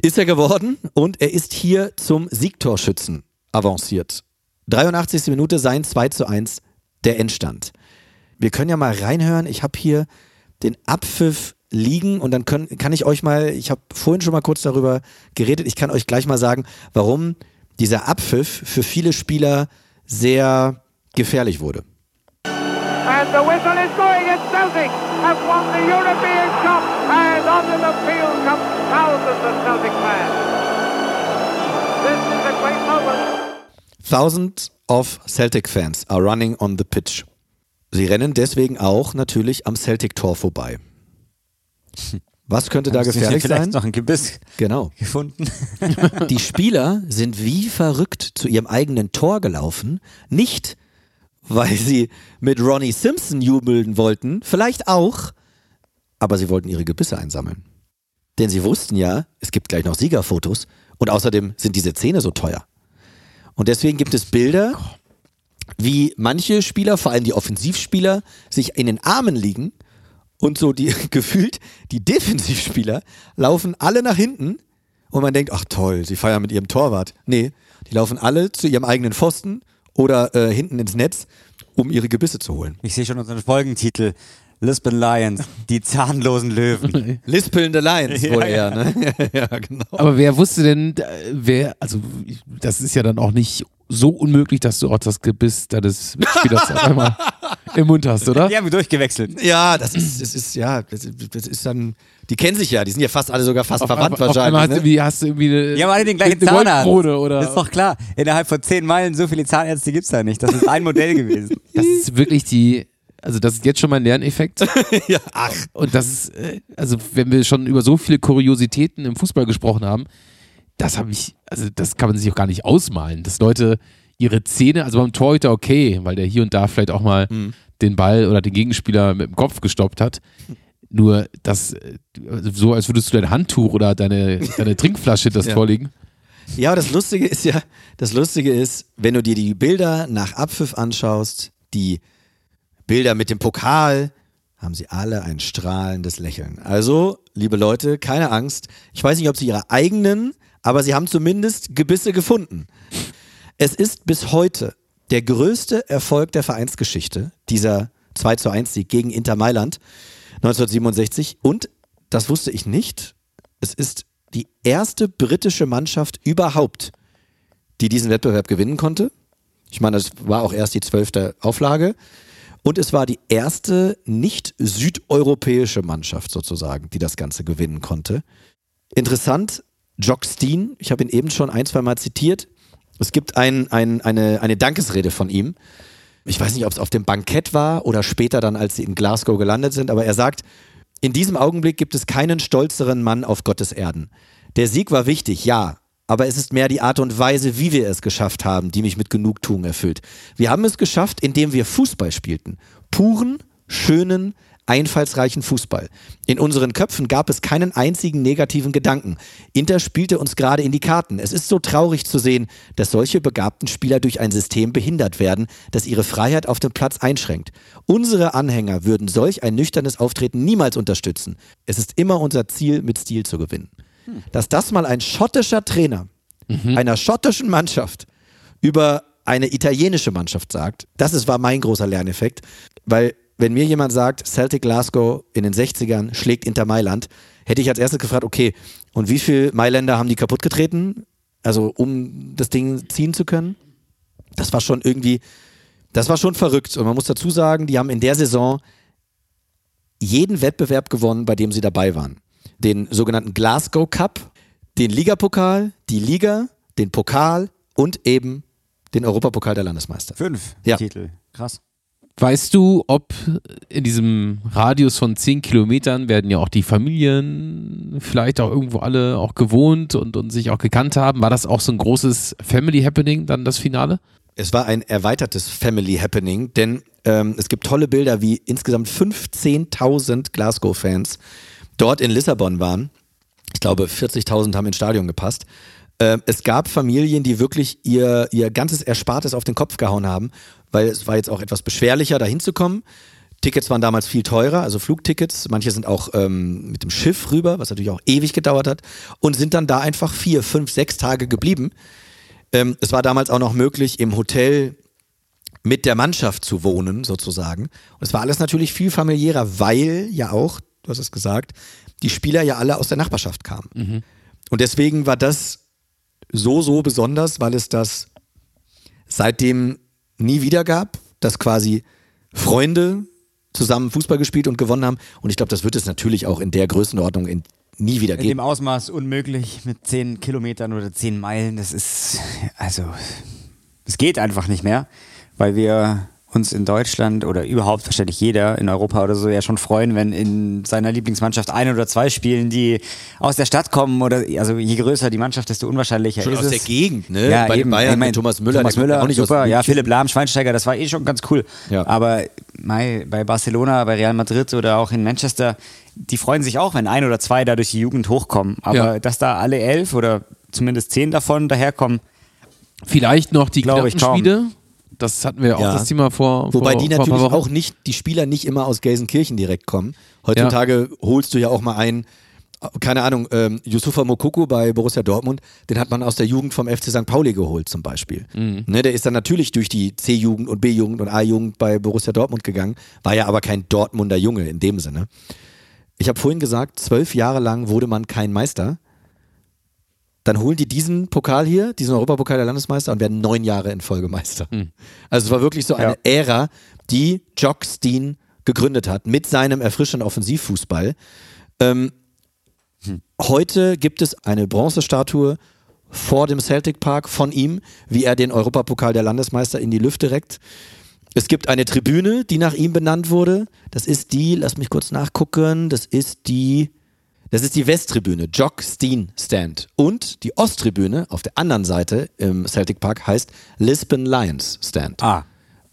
Ist er geworden und er ist hier zum Siegtorschützen avanciert. 83. Minute sein 2 zu 1 der Endstand. Wir können ja mal reinhören. Ich habe hier den Abpfiff liegen und dann können, kann ich euch mal, ich habe vorhin schon mal kurz darüber geredet, ich kann euch gleich mal sagen, warum dieser Abpfiff für viele Spieler sehr gefährlich wurde. And the whistle is going and Celtic have won the European Cup and onto the field come thousands of Celtic fans. This is a great moment. Thousands of Celtic fans are running on the pitch. Sie rennen deswegen auch natürlich am Celtic Tor vorbei. Was könnte da hier gefährlich vielleicht sein? noch ein Gebiss Genau. gefunden? Die Spieler sind wie verrückt zu ihrem eigenen Tor gelaufen. Nicht, weil sie mit Ronnie Simpson jubeln wollten, vielleicht auch, aber sie wollten ihre Gebisse einsammeln. Denn sie wussten ja, es gibt gleich noch Siegerfotos und außerdem sind diese Zähne so teuer. Und deswegen gibt es Bilder, wie manche Spieler, vor allem die Offensivspieler, sich in den Armen liegen und so die gefühlt die Defensivspieler laufen alle nach hinten und man denkt, ach toll, sie feiern mit ihrem Torwart. Nee, die laufen alle zu ihrem eigenen Pfosten oder äh, hinten ins Netz, um ihre Gebisse zu holen. Ich sehe schon unseren Folgentitel. Lisbon Lions, die zahnlosen Löwen. Lispelnde Lions wohl eher, ne? ja, genau. Aber wer wusste denn, äh, wer, also das ist ja dann auch nicht so unmöglich, dass du auch das Gebiss deines Mitspielers auf einmal im Mund hast, oder? Die haben durchgewechselt. Ja, das ist, das ist, ja, das ist, das ist dann, die kennen sich ja, die sind ja fast alle sogar fast Auf verwandt auf einmal hast, wahrscheinlich. du, Ne? wie, hast du irgendwie eine, Die haben alle den gleichen Zahnarzt. Oder Ist doch klar. Innerhalb von zehn Meilen so viele Zahnärzte gibt's da nicht. Das ist ein Modell gewesen. Das ist wirklich die, also das ist jetzt schon mein Lerneffekt. ja, ach, Und das ist, äh, also wenn wir schon über so viele Kuriositäten im Fußball gesprochen haben, das habe ich, also das kann man sich auch gar nicht ausmalen, dass Leute ihre Zähne, also beim Torhüter okay, weil der hier und da vielleicht auch mal den Ball oder den Gegenspieler mit dem Kopf gestoppt hat. Nur das, also so als würdest du dein Handtuch oder deine, deine Trinkflasche in das Ja. Tor legen. Ja, aber das Lustige ist ja, das Lustige ist, wenn du dir die Bilder nach Abpfiff anschaust, die Bilder mit dem Pokal, haben sie alle ein strahlendes Lächeln. Also, liebe Leute, keine Angst. Ich weiß nicht, ob sie ihre eigenen, aber sie haben zumindest Gebisse gefunden. Es ist bis heute der größte Erfolg der Vereinsgeschichte, dieser 2 zu 1 Sieg gegen Inter Mailand 1967. Und, das wusste ich nicht, es ist die erste britische Mannschaft überhaupt, die diesen Wettbewerb gewinnen konnte. Ich meine, das war auch erst die zwölfte Auflage. Und es war die erste nicht südeuropäische Mannschaft sozusagen, die das Ganze gewinnen konnte. Interessant, Jock Steen, ich habe ihn eben schon ein, zwei Mal zitiert. Es gibt ein, ein, eine, eine Dankesrede von ihm. Ich weiß nicht, ob es auf dem Bankett war oder später dann, als sie in Glasgow gelandet sind, aber er sagt, in diesem Augenblick gibt es keinen stolzeren Mann auf Gottes Erden. Der Sieg war wichtig, ja, aber es ist mehr die Art und Weise, wie wir es geschafft haben, die mich mit Genugtuung erfüllt. Wir haben es geschafft, indem wir Fußball spielten. Puren, schönen, einfallsreichen Fußball. In unseren Köpfen gab es keinen einzigen negativen Gedanken. Inter spielte uns gerade in die Karten. Es ist so traurig zu sehen, dass solche begabten Spieler durch ein System behindert werden, das ihre Freiheit auf dem Platz einschränkt. Unsere Anhänger würden solch ein nüchternes Auftreten niemals unterstützen. Es ist immer unser Ziel, mit Stil zu gewinnen. Dass das mal ein schottischer Trainer einer schottischen Mannschaft über eine italienische Mannschaft sagt, das ist, war mein großer Lerneffekt, weil wenn mir jemand sagt, Celtic Glasgow in den 60ern schlägt Inter Mailand, hätte ich als erstes gefragt, okay, und wie viele Mailänder haben die kaputt getreten? Also um das Ding ziehen zu können? Das war schon irgendwie, das war schon verrückt. Und man muss dazu sagen, die haben in der Saison jeden Wettbewerb gewonnen, bei dem sie dabei waren. Den sogenannten Glasgow Cup, den Ligapokal, die Liga, den Pokal und eben den Europapokal der Landesmeister. Fünf Ja. Titel. Krass. Weißt du, ob in diesem Radius von 10 Kilometern werden ja auch die Familien vielleicht auch irgendwo alle auch gewohnt und, und sich auch gekannt haben? War das auch so ein großes Family Happening, dann das Finale? Es war ein erweitertes Family Happening, denn ähm, es gibt tolle Bilder, wie insgesamt 15.000 Glasgow-Fans dort in Lissabon waren. Ich glaube, 40.000 haben ins Stadion gepasst. Ähm, es gab Familien, die wirklich ihr, ihr ganzes Erspartes auf den Kopf gehauen haben, weil es war jetzt auch etwas beschwerlicher, da hinzukommen. Tickets waren damals viel teurer, also Flugtickets. Manche sind auch ähm, mit dem Schiff rüber, was natürlich auch ewig gedauert hat, und sind dann da einfach vier, fünf, sechs Tage geblieben. Ähm, es war damals auch noch möglich, im Hotel mit der Mannschaft zu wohnen, sozusagen. Und es war alles natürlich viel familiärer, weil ja auch, du hast es gesagt, die Spieler ja alle aus der Nachbarschaft kamen. Und deswegen war das so, so besonders, weil es das seitdem nie wieder gab, dass quasi Freunde zusammen Fußball gespielt und gewonnen haben. Und ich glaube, das wird es natürlich auch in der Größenordnung in, nie wieder In geben. dem Ausmaß unmöglich mit zehn Kilometern oder zehn Meilen. Das ist, also, es geht einfach nicht mehr, weil wir uns in Deutschland oder überhaupt wahrscheinlich jeder in Europa oder so ja schon freuen, wenn in seiner Lieblingsmannschaft ein oder zwei spielen, die aus der Stadt kommen oder also je größer die Mannschaft, desto unwahrscheinlicher Schon ist aus es. der Gegend, ne? Ja, Bei eben. Bayern Ich mein, mit Thomas Müller, Thomas Müller, auch nicht aus super. Ja. Philipp Lahm, Schweinsteiger, das war eh schon ganz cool. Ja. Aber mei, bei Barcelona, bei Real Madrid oder auch in Manchester, die freuen sich auch, wenn ein oder zwei da durch die Jugend hochkommen. Aber Ja. dass da alle elf oder zumindest zehn davon daherkommen, Vielleicht noch die Glaube ich Knappenschmiede. Das hatten wir auch Ja. das Thema vor. Wobei vor, die vor natürlich auch nicht, die Spieler nicht immer aus Gelsenkirchen direkt kommen. Heutzutage holst du ja auch mal einen, keine Ahnung, ähm, Yusufa Mokoko bei Borussia Dortmund, den hat man aus der Jugend vom FC St. Pauli geholt zum Beispiel. Ne, der ist dann natürlich durch die C-Jugend und B-Jugend und A-Jugend bei Borussia Dortmund gegangen, war ja aber kein Dortmunder Junge in dem Sinne. Ich habe vorhin gesagt, zwölf Jahre lang wurde man kein Meister. Dann holen die diesen Pokal hier, diesen Europapokal der Landesmeister und werden neun Jahre in Folge Meister. Also es war wirklich so eine Ja. Ära, die Jock Steen gegründet hat mit seinem erfrischenden Offensivfußball. Ähm, Heute gibt es eine Bronzestatue vor dem Celtic Park von ihm, wie er den Europapokal der Landesmeister in die Lüfte reckt. Es gibt eine Tribüne, die nach ihm benannt wurde. Das ist die, lass mich kurz nachgucken, das ist die, das ist die Westtribüne, Jock Steen Stand. Und die Osttribüne auf der anderen Seite im Celtic Park heißt Lisbon Lions Stand. ah,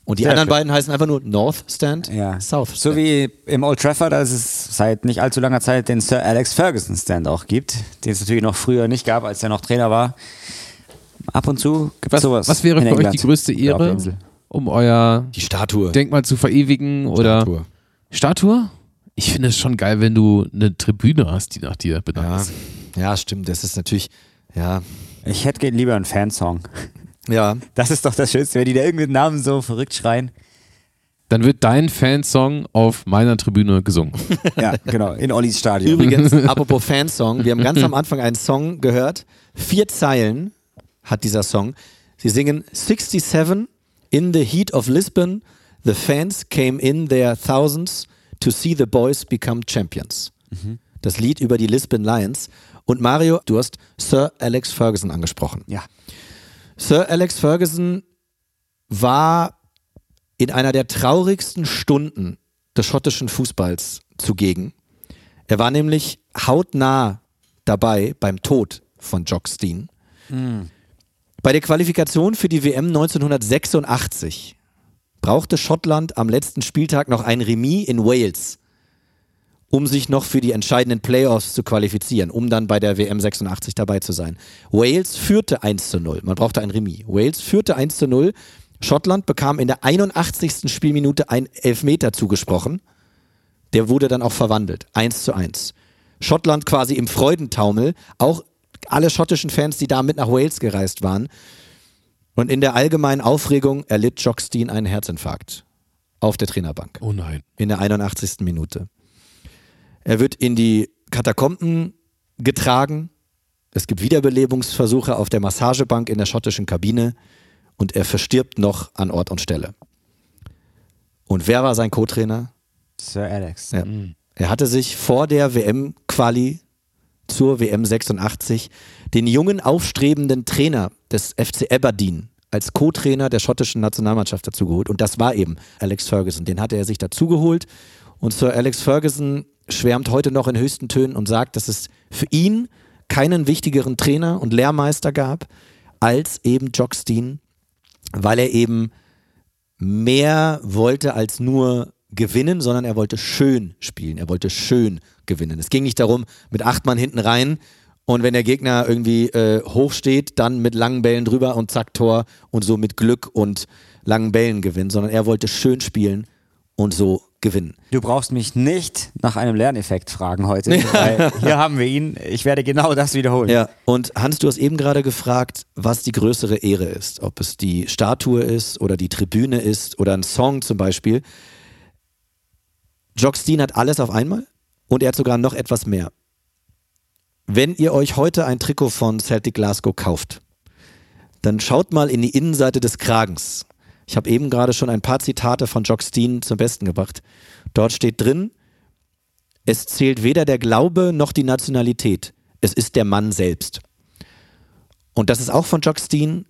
Und die sehr anderen schön. beiden heißen einfach nur North Stand, ja. South Stand. So wie im Old Trafford, als es seit nicht allzu langer Zeit den Sir Alex Ferguson Stand auch gibt, den es natürlich noch früher nicht gab, als er noch Trainer war. Ab und zu gibt es Was, sowas. was wäre in für euch England. die größte Ehre, um euer die Statue. Denkmal zu verewigen oder Statue. Statue? Ich finde es schon geil, wenn du eine Tribüne hast, die nach dir benannt Ja, ist. ja, stimmt. Das ist natürlich, ja, Ich hätte lieber einen Fansong. ja. Das ist doch das Schönste, wenn die da irgendeinen Namen so verrückt schreien. Dann wird dein Fansong auf meiner Tribüne gesungen. Ja, genau, in Ollis Stadion. Übrigens, apropos Fansong, wir haben ganz am Anfang einen Song gehört. Vier Zeilen hat dieser Song. Sie singen 67 in the heat of Lisbon. The fans came in their thousands to see the boys become champions. Das Lied über die Lisbon Lions. Und Mario, du hast Sir Alex Ferguson angesprochen. Ja. Sir Alex Ferguson war in einer der traurigsten Stunden des schottischen Fußballs zugegen. Er war nämlich hautnah dabei beim Tod von Jock Steen. Bei der Qualifikation für die WM 1986 brauchte Schottland am letzten Spieltag noch ein Remis in Wales, um sich noch für die entscheidenden Playoffs zu qualifizieren, um dann bei der WM 86 dabei zu sein. Wales führte 1 zu 0. Man brauchte ein Remis. Wales führte 1 zu 0. Schottland bekam in der 81. Spielminute ein Elfmeter zugesprochen. Der wurde dann auch verwandelt. 1 zu 1. Schottland quasi im Freudentaumel. Auch alle schottischen Fans, die da mit nach Wales gereist waren. Und in der allgemeinen Aufregung erlitt Jock Steen einen Herzinfarkt. Auf der Trainerbank Oh nein. in der 81. Minute. Er wird in die Katakomben getragen. Es gibt Wiederbelebungsversuche auf der Massagebank in der schottischen Kabine und er verstirbt noch an Ort und Stelle. Und wer war sein Co-Trainer? Sir Alex. Ja. Er hatte sich vor der WM-Quali zur WM 86 den jungen, aufstrebenden Trainer des FC Aberdeen als Co-Trainer der schottischen Nationalmannschaft dazugeholt. Und das war eben Alex Ferguson. Den hatte er sich dazugeholt. Und Sir Alex Ferguson schwärmt heute noch in höchsten Tönen und sagt, dass es für ihn keinen wichtigeren Trainer und Lehrmeister gab als eben Jock Steen, weil er eben mehr wollte als nur gewinnen, sondern er wollte schön spielen. Er wollte schön gewinnen. Es ging nicht darum, mit acht Mann hinten rein und wenn der Gegner irgendwie äh, hoch steht, dann mit langen Bällen drüber und zack Tor und so mit Glück und langen Bällen gewinnen, sondern er wollte schön spielen und so gewinnen. Du brauchst mich nicht nach einem Lerneffekt fragen heute, weil hier haben wir ihn. Ich werde genau das wiederholen. Ja, und Hans, du hast eben gerade gefragt, was die größere Ehre ist. Ob es die Statue ist oder die Tribüne ist oder ein Song zum Beispiel. Jock Steen hat alles auf einmal und er hat sogar noch etwas mehr. Wenn ihr euch heute ein Trikot von Celtic Glasgow kauft, dann schaut mal in die Innenseite des Kragens. Ich habe eben gerade schon ein paar Zitate von Jock Steen zum Besten gebracht. Dort steht drin, es zählt weder der Glaube noch die Nationalität. Es ist der Mann selbst. Und das ist auch von Jock Steen,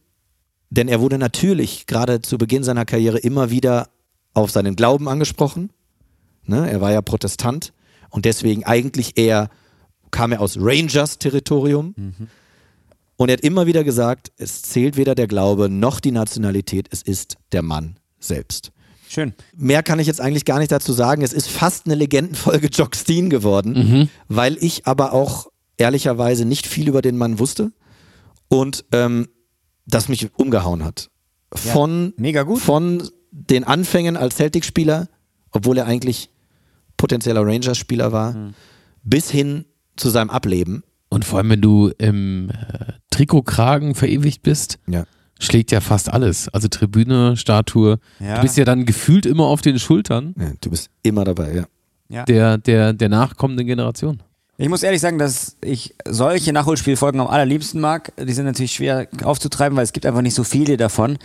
denn er wurde natürlich gerade zu Beginn seiner Karriere immer wieder auf seinen Glauben angesprochen. Ne? Er war ja Protestant und deswegen eigentlich eher kam er aus Rangers-Territorium. Und er hat immer wieder gesagt, es zählt weder der Glaube noch die Nationalität, es ist der Mann selbst. Schön. Mehr kann ich jetzt eigentlich gar nicht dazu sagen. Es ist fast eine Legendenfolge Jock Steen geworden, weil ich aber auch ehrlicherweise nicht viel über den Mann wusste und ähm, das mich umgehauen hat. Von, mega gut. von den Anfängen als Celtic-Spieler, obwohl er eigentlich potenzieller Rangers-Spieler war, bis hin zu seinem Ableben. Und vor allem, wenn du im äh, Trikotkragen verewigt bist, Ja. schlägt ja fast alles. Also Tribüne, Statue. Ja. Du bist ja dann gefühlt immer auf den Schultern Ja, du bist immer dabei, ja. Ja. der, der, der nachkommenden Generation. Ich muss ehrlich sagen, dass ich solche Nachholspielfolgen am allerliebsten mag. Die sind natürlich schwer aufzutreiben, weil es gibt einfach nicht so viele davon.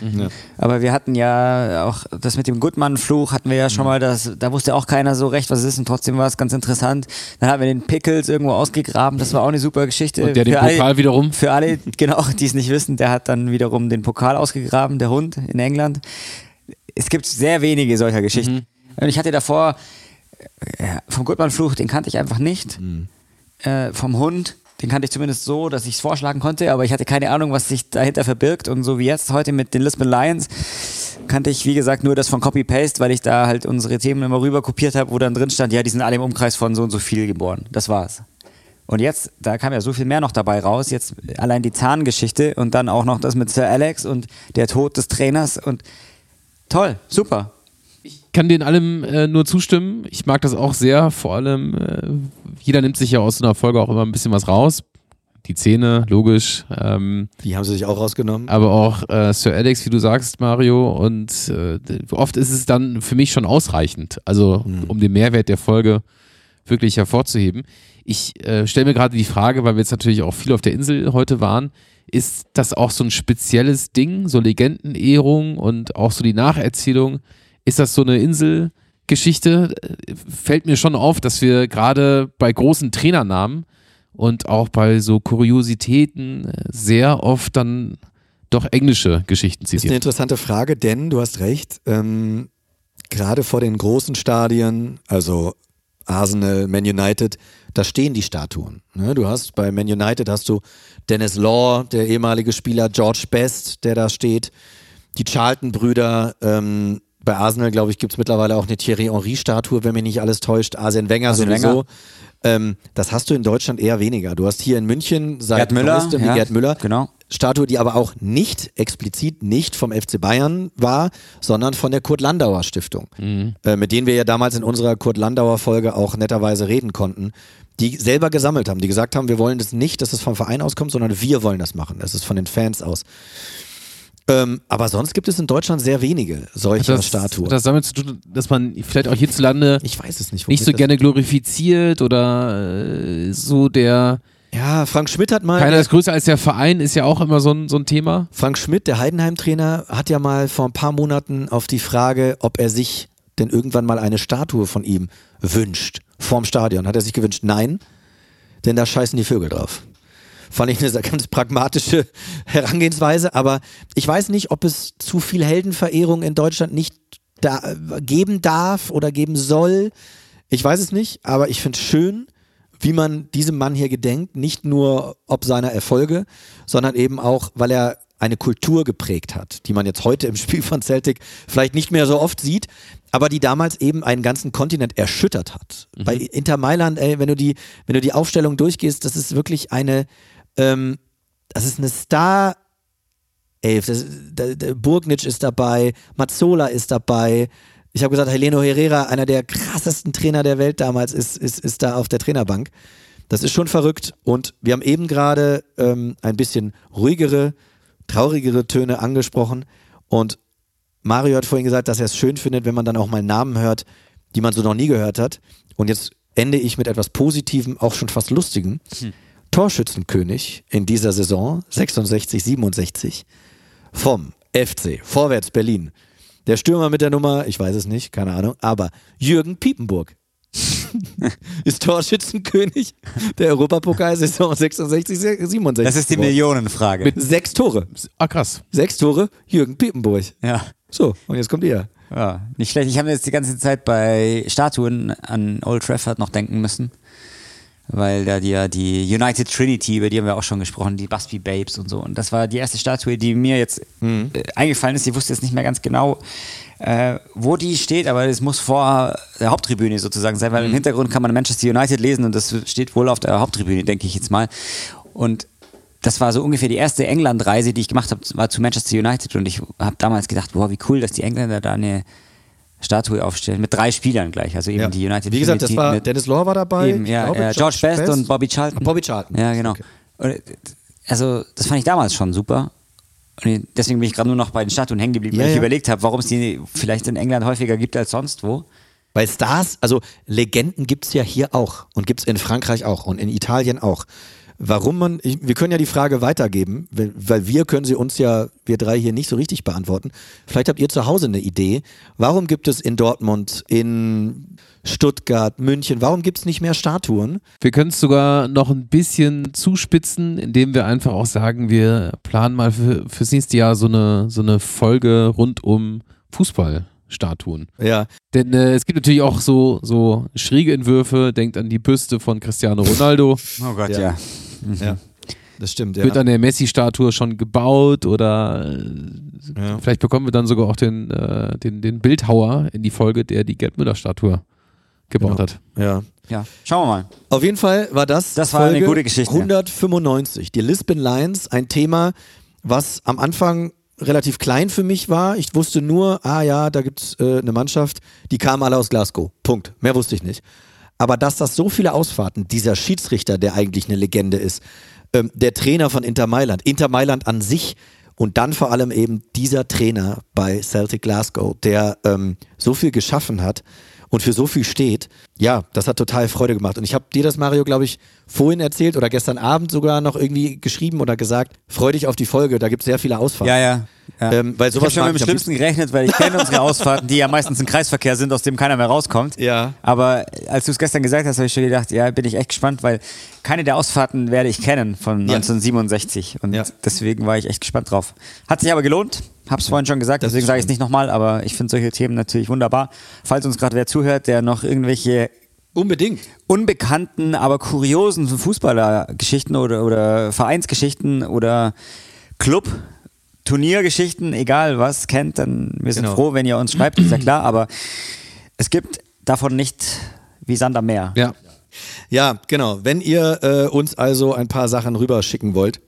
Aber wir hatten ja auch das mit dem Goodman-Fluch hatten wir ja schon mal, das, da wusste auch keiner so recht, was es ist und trotzdem war es ganz interessant. Dann haben wir den Pickles irgendwo ausgegraben, das war auch eine super Geschichte. Und der den Für alle- Pokal wiederum. Für alle, genau, die es nicht wissen, der hat dann wiederum den Pokal ausgegraben, der Hund in England. Es gibt sehr wenige solcher Geschichten. Und ich hatte davor äh, vom Goodman-Fluch, den kannte ich einfach nicht. Äh, vom Hund, den kannte ich zumindest so, dass ich es vorschlagen konnte, aber ich hatte keine Ahnung, was sich dahinter verbirgt. Und so wie jetzt heute mit den Lisbon Lions kannte ich, wie gesagt, nur das von Copy-Paste, weil ich da halt unsere Themen immer rüber kopiert habe, wo dann drin stand, ja, die sind alle im Umkreis von so und so viel geboren. Das war's. Und jetzt, da kam ja so viel mehr noch dabei raus. Jetzt allein die Zahngeschichte und dann auch noch das mit Sir Alex und der Tod des Trainers und toll, super. Kann den allem äh, nur zustimmen. Ich mag das auch sehr. Vor allem, äh, jeder nimmt sich ja aus so einer Folge auch immer ein bisschen was raus. Die Zähne, logisch. Ähm, Die haben sie sich auch rausgenommen. aber auch äh, Sir Alex, wie du sagst, Mario. Und äh, oft ist es dann für mich schon ausreichend. Also, um den Mehrwert der Folge wirklich hervorzuheben. Ich äh, stelle mir gerade die Frage, weil wir jetzt natürlich auch viel auf der Insel heute waren, ist das auch so ein spezielles Ding, so Legendenehrung und auch so die Nacherzählung? Ist das so eine Inselgeschichte? Fällt mir schon auf, dass wir gerade bei großen Trainernamen und auch bei so Kuriositäten äh, sehr oft dann doch englische Geschichten Das ist eine interessante Frage, denn du hast recht, ähm, gerade vor den großen Stadien, also Arsenal, Man United, da stehen die Statuen. Ne? Du hast bei Man United hast du Dennis Law, der ehemalige Spieler, George Best, der da steht, die Charlton-Brüder, ähm, bei Arsenal, glaube ich, gibt es mittlerweile auch eine Thierry Henry-Statue, wenn mich nicht alles täuscht. Arsene Wenger Arsene sowieso. Wenger. Ähm, das hast du in Deutschland eher weniger. Du hast hier in München seit Gerd Müller, ja, Gerd Müller. genau. Statue, die aber auch nicht explizit nicht vom FC Bayern war, sondern von der Kurt Landauer Stiftung, äh, mit denen wir ja damals in unserer Kurt Landauer Folge auch netterweise reden konnten, die selber gesammelt haben, die gesagt haben, wir wollen das nicht, dass es vom Verein auskommt, sondern wir wollen das machen. Das ist von den Fans aus. Ähm, aber sonst gibt es in Deutschland sehr wenige solcher das, Statuen. hat das damit zu tun, dass man vielleicht auch hierzulande ich weiß es nicht. nicht so gerne glorifiziert oder äh, so der Ja, Frank Schmidt hat mal. keiner ist größer als der Verein ist ja auch immer so ein, so ein Thema. Frank Schmidt, der Heidenheim-Trainer, hat ja mal vor ein paar Monaten auf die Frage, ob er sich denn irgendwann mal eine Statue von ihm wünscht, vorm Stadion. Hat er sich gewünscht, nein, denn da scheißen die Vögel drauf. Fand ich eine ganz pragmatische Herangehensweise, aber ich weiß nicht, ob es zu viel Heldenverehrung in Deutschland nicht da, geben darf oder geben soll. Ich weiß es nicht, aber ich finde es schön, wie man diesem Mann hier gedenkt, nicht nur ob seiner Erfolge, sondern eben auch, weil er eine Kultur geprägt hat, die man jetzt heute im Spiel von Celtic vielleicht nicht mehr so oft sieht, aber die damals eben einen ganzen Kontinent erschüttert hat. Bei Inter Mailand, ey, wenn du die, wenn du die Aufstellung durchgehst, das ist wirklich eine, ähm, das ist eine Star Elf. Das, da, da, Burgnitsch ist dabei, Mazzola ist dabei. Ich habe gesagt, Heleno Herrera, einer der krassesten Trainer der Welt damals, ist, ist, ist da auf der Trainerbank. Das ist schon verrückt. Und wir haben eben gerade ähm, ein bisschen ruhigere, traurigere Töne angesprochen. Und Mario hat vorhin gesagt, dass er es schön findet, wenn man dann auch mal Namen hört, die man so noch nie gehört hat. Und jetzt ende ich mit etwas Positivem, auch schon fast Lustigem. Torschützenkönig in dieser Saison, 66, 67, vom FC Vorwärts Berlin. Der Stürmer mit der Nummer, ich weiß es nicht, keine Ahnung, aber Jürgen Piepenburg ist Torschützenkönig der Europapokalsaison 66, 67. Das ist die. Millionenfrage. Mit sechs Tore. Ah, krass. Sechs Tore, Jürgen Piepenburg. ja. So, und jetzt kommt ihr. Ja, nicht schlecht. Ich habe jetzt die ganze Zeit bei Statuen an Old Trafford noch denken müssen. Weil da die, ja die United Trinity, über die haben wir auch schon gesprochen, die Busby Babes und so. Und das war die erste Statue, die mir jetzt äh, eingefallen ist. Ich wusste jetzt nicht mehr ganz genau, äh, wo die steht, aber es muss vor der Haupttribüne sozusagen sein, weil im Hintergrund kann man Manchester United lesen und das steht wohl auf der Haupttribüne, denke ich jetzt mal. Und das war so ungefähr die erste England-Reise, die ich gemacht habe, war zu Manchester United und ich habe damals gedacht, boah, wie cool, dass die Engländer da eine Statue aufstellen, mit drei Spielern gleich, also eben Ja. die United Wie gesagt, das war mit, Dennis Law war dabei. eben, ja, glaube, äh, George Best und Bobby Charlton. Bobby Charlton. Ja, genau. Okay. Also, das fand ich damals schon super. Und deswegen bin ich gerade nur noch bei den Statuen hängen geblieben, Ja, weil ich überlegt habe, warum es die vielleicht in England häufiger gibt als sonst wo. Weil Stars, also Legenden gibt es ja hier auch und gibt es in Frankreich auch und in Italien auch. Warum man, ich, wir können ja die Frage weitergeben, weil, wir können sie uns ja, wir drei hier nicht so richtig beantworten. Vielleicht habt ihr zu Hause eine Idee. Warum gibt es in Dortmund, in Stuttgart, München, warum gibt es nicht mehr Statuen? Wir können es sogar noch ein bisschen zuspitzen, indem wir einfach auch sagen, wir planen mal für, fürs nächste Jahr so eine, so eine Folge rund um Fußballstatuen. Ja, Denn äh, es gibt natürlich auch so, so schräge Entwürfe, denkt an die Büste von Cristiano Ronaldo. Oh Gott, Ja. ja. Ja, das stimmt. Ja. Wird an der Messi-Statue schon gebaut oder Ja. vielleicht bekommen wir dann sogar auch den, äh, den, den Bildhauer in die Folge, der die Gerd Müller-Statue gebaut Genau. hat. ja. ja. Schauen wir mal. Auf jeden Fall war das, Das war eine Folge gute Geschichte. 195. Die Lisbon Lions, ein Thema, was am Anfang relativ klein für mich war. Ich wusste nur, ah ja, da gibt es äh, eine Mannschaft, die kamen alle aus Glasgow. Punkt. Mehr wusste ich nicht. Aber dass das so viele Ausfahrten, dieser Schiedsrichter, der eigentlich eine Legende ist, ähm, der Trainer von Inter Mailand, Inter Mailand an sich und dann vor allem eben dieser Trainer bei Celtic Glasgow, der ähm, so viel geschaffen hat und für so viel steht, ja, das hat total Freude gemacht. Und ich habe dir das, Mario, glaube ich, vorhin erzählt oder gestern Abend sogar noch irgendwie geschrieben oder gesagt, freu dich auf die Folge, da gibt es sehr viele Ausfahrten. Ja, ja. ja. Ähm, weil ich habe sowas schon mit dem Schlimmsten gerechnet, weil ich kenne unsere Ausfahrten, die ja meistens im Kreisverkehr sind, aus dem keiner mehr rauskommt. Ja. Aber als du es gestern gesagt hast, habe ich schon gedacht, ja, bin ich echt gespannt, weil keine der Ausfahrten werde ich kennen von Ja. 1967. Und Ja. deswegen war ich echt gespannt drauf. Hat sich aber gelohnt. Hab's vorhin schon gesagt, Das deswegen sage ich es nicht nochmal, aber ich finde solche Themen natürlich wunderbar. Falls uns gerade wer zuhört, der noch irgendwelche Unbedingt. unbekannten, aber kuriosen Fußballergeschichten oder, oder Vereinsgeschichten oder Club, Turniergeschichten, egal was, kennt, dann wir sind Genau. froh, wenn ihr uns schreibt, ist ja klar, aber es gibt davon nicht wie Sand am Meer. Ja. Ja, genau. Wenn ihr äh, uns also ein paar Sachen rüberschicken wollt,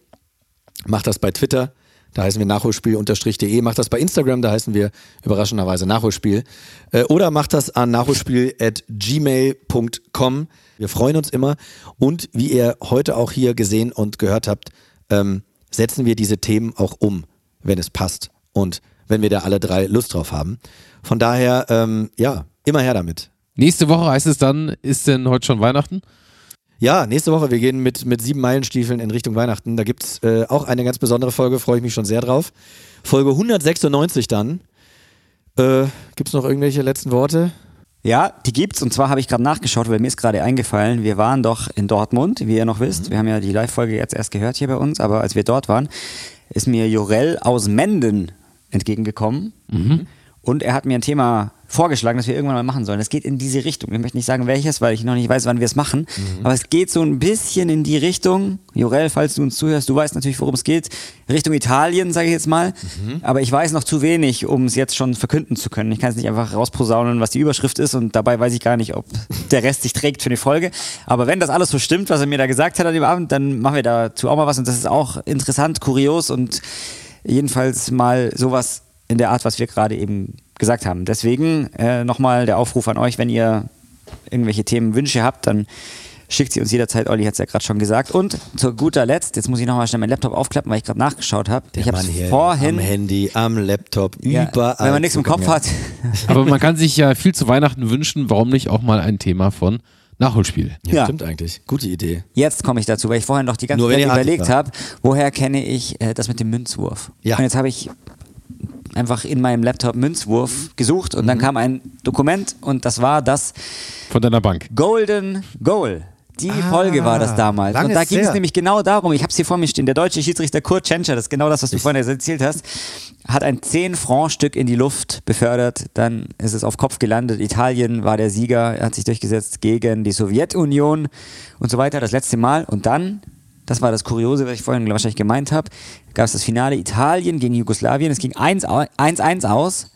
macht das bei Twitter. Da heißen wir nachholspiel-de. Macht das bei Instagram, da heißen wir überraschenderweise Nachholspiel. Äh, oder macht das an nachholspiel.gmail.com. Wir freuen uns immer. Und wie ihr heute auch hier gesehen und gehört habt, ähm, setzen wir diese Themen auch um, wenn es passt. Und wenn wir da alle drei Lust drauf haben. Von daher, ähm, ja, immer her damit. Nächste Woche heißt es dann, ist denn heute schon Weihnachten? Ja, nächste Woche, wir gehen mit, mit sieben Meilenstiefeln in Richtung Weihnachten. Da gibt's äh, auch eine ganz besondere Folge, freue ich mich schon sehr drauf. Folge 196 dann. Äh, gibt's noch irgendwelche letzten Worte? Ja, die gibt's und zwar habe ich gerade nachgeschaut, weil mir ist gerade eingefallen, wir waren doch in Dortmund, wie ihr noch wisst. Wir haben ja die Live-Folge jetzt erst gehört hier bei uns, aber als wir dort waren, ist mir Jorel aus Menden entgegengekommen. Und er hat mir ein Thema vorgeschlagen, das wir irgendwann mal machen sollen. Das geht in diese Richtung. Ich möchte nicht sagen, welches, weil ich noch nicht weiß, wann wir es machen. Aber es geht so ein bisschen in die Richtung. Jorel, falls du uns zuhörst, du weißt natürlich, worum es geht. Richtung Italien, sage ich jetzt mal. Aber ich weiß noch zu wenig, um es jetzt schon verkünden zu können. Ich kann es nicht einfach rausposaunen, was die Überschrift ist. Und dabei weiß ich gar nicht, ob der Rest sich trägt für eine Folge. Aber wenn das alles so stimmt, was er mir da gesagt hat an dem Abend, dann machen wir dazu auch mal was. Und das ist auch interessant, kurios und jedenfalls mal sowas in der Art, was wir gerade eben gesagt haben. Deswegen äh, nochmal der Aufruf an euch, wenn ihr irgendwelche Themenwünsche habt, dann schickt sie uns jederzeit. Olli hat es ja gerade schon gesagt. Und zu guter Letzt, jetzt muss ich nochmal schnell meinen Laptop aufklappen, weil ich gerade nachgeschaut habe. Ich habe vorhin, am Handy, am Laptop, ja, überall. wenn man nichts im Kopf hat, Aber man kann sich ja viel zu Weihnachten wünschen, warum nicht auch mal ein Thema von Nachholspiel? Ja, Ja. stimmt eigentlich. Gute Idee. Jetzt komme ich dazu, weil ich vorhin noch die ganze Nur Zeit überlegt habe, woher kenne ich äh, das mit dem Münzwurf. Ja. Und jetzt habe ich einfach in meinem Laptop Münzwurf gesucht und dann kam ein Dokument und das war das Von deiner Bank. Golden Goal. Die Folge war das damals. Und da ging es nämlich genau darum, ich habe es hier vor mir stehen, der deutsche Schiedsrichter Kurt Tschentscher, das ist genau das, was du vorhin erzählt hast, hat ein 10-Franc-Stück in die Luft befördert, dann ist es auf Kopf gelandet, Italien war der Sieger, er hat sich durchgesetzt gegen die Sowjetunion und so weiter, das letzte Mal. Und dann, das war das Kuriose, was ich vorhin wahrscheinlich gemeint habe, gab es das Finale Italien gegen Jugoslawien, es ging 1 au- 1-1 aus.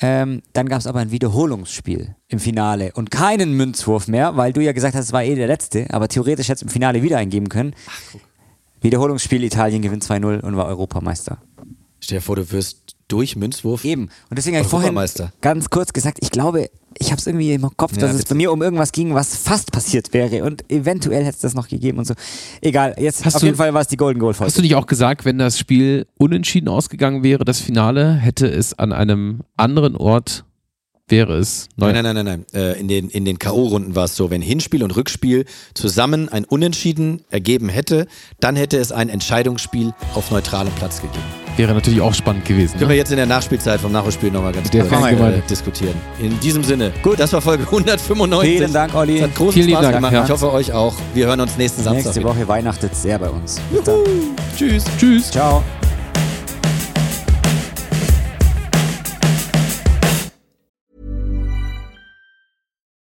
Ähm, dann gab es aber ein Wiederholungsspiel im Finale und keinen Münzwurf mehr, weil du ja gesagt hast, es war eh der letzte, aber theoretisch hätte es im Finale wieder eingeben können. Wiederholungsspiel, Italien gewinnt 2-0 und war Europameister. Stell dir vor, du wirst durch Münzwurf. Eben. Und deswegen habe ich vorhin ganz kurz gesagt, ich glaube, ich habe es irgendwie im Kopf, Ja, dass es witzig. bei mir um irgendwas ging, was fast passiert wäre und eventuell hätte es das noch gegeben und so. Egal, jetzt Hast auf du- jeden Fall war es die Golden Goal Folge. Hast du nicht auch gesagt, wenn das Spiel unentschieden ausgegangen wäre, das Finale, hätte es an einem anderen Ort, wäre es neu. Nein, nein, nein, nein, nein. Äh, in den, in den K.O.-Runden war es so, wenn Hinspiel und Rückspiel zusammen ein Unentschieden ergeben hätte, dann hätte es ein Entscheidungsspiel auf neutralem Platz gegeben. Wäre natürlich auch spannend gewesen. Können wir Ne? jetzt in der Nachspielzeit vom Nachholspiel nochmal ganz Der kurz äh, diskutieren. In diesem Sinne, gut, das war Folge 195. Vielen Dank, Olli. Es hat großen Vielen lieben Spaß Dank, gemacht. ja. Ich hoffe, euch auch. Wir hören uns nächsten Samstag. Nächste wieder. Woche weihnachtet sehr bei uns. Tschüss. Tschüss. Ciao.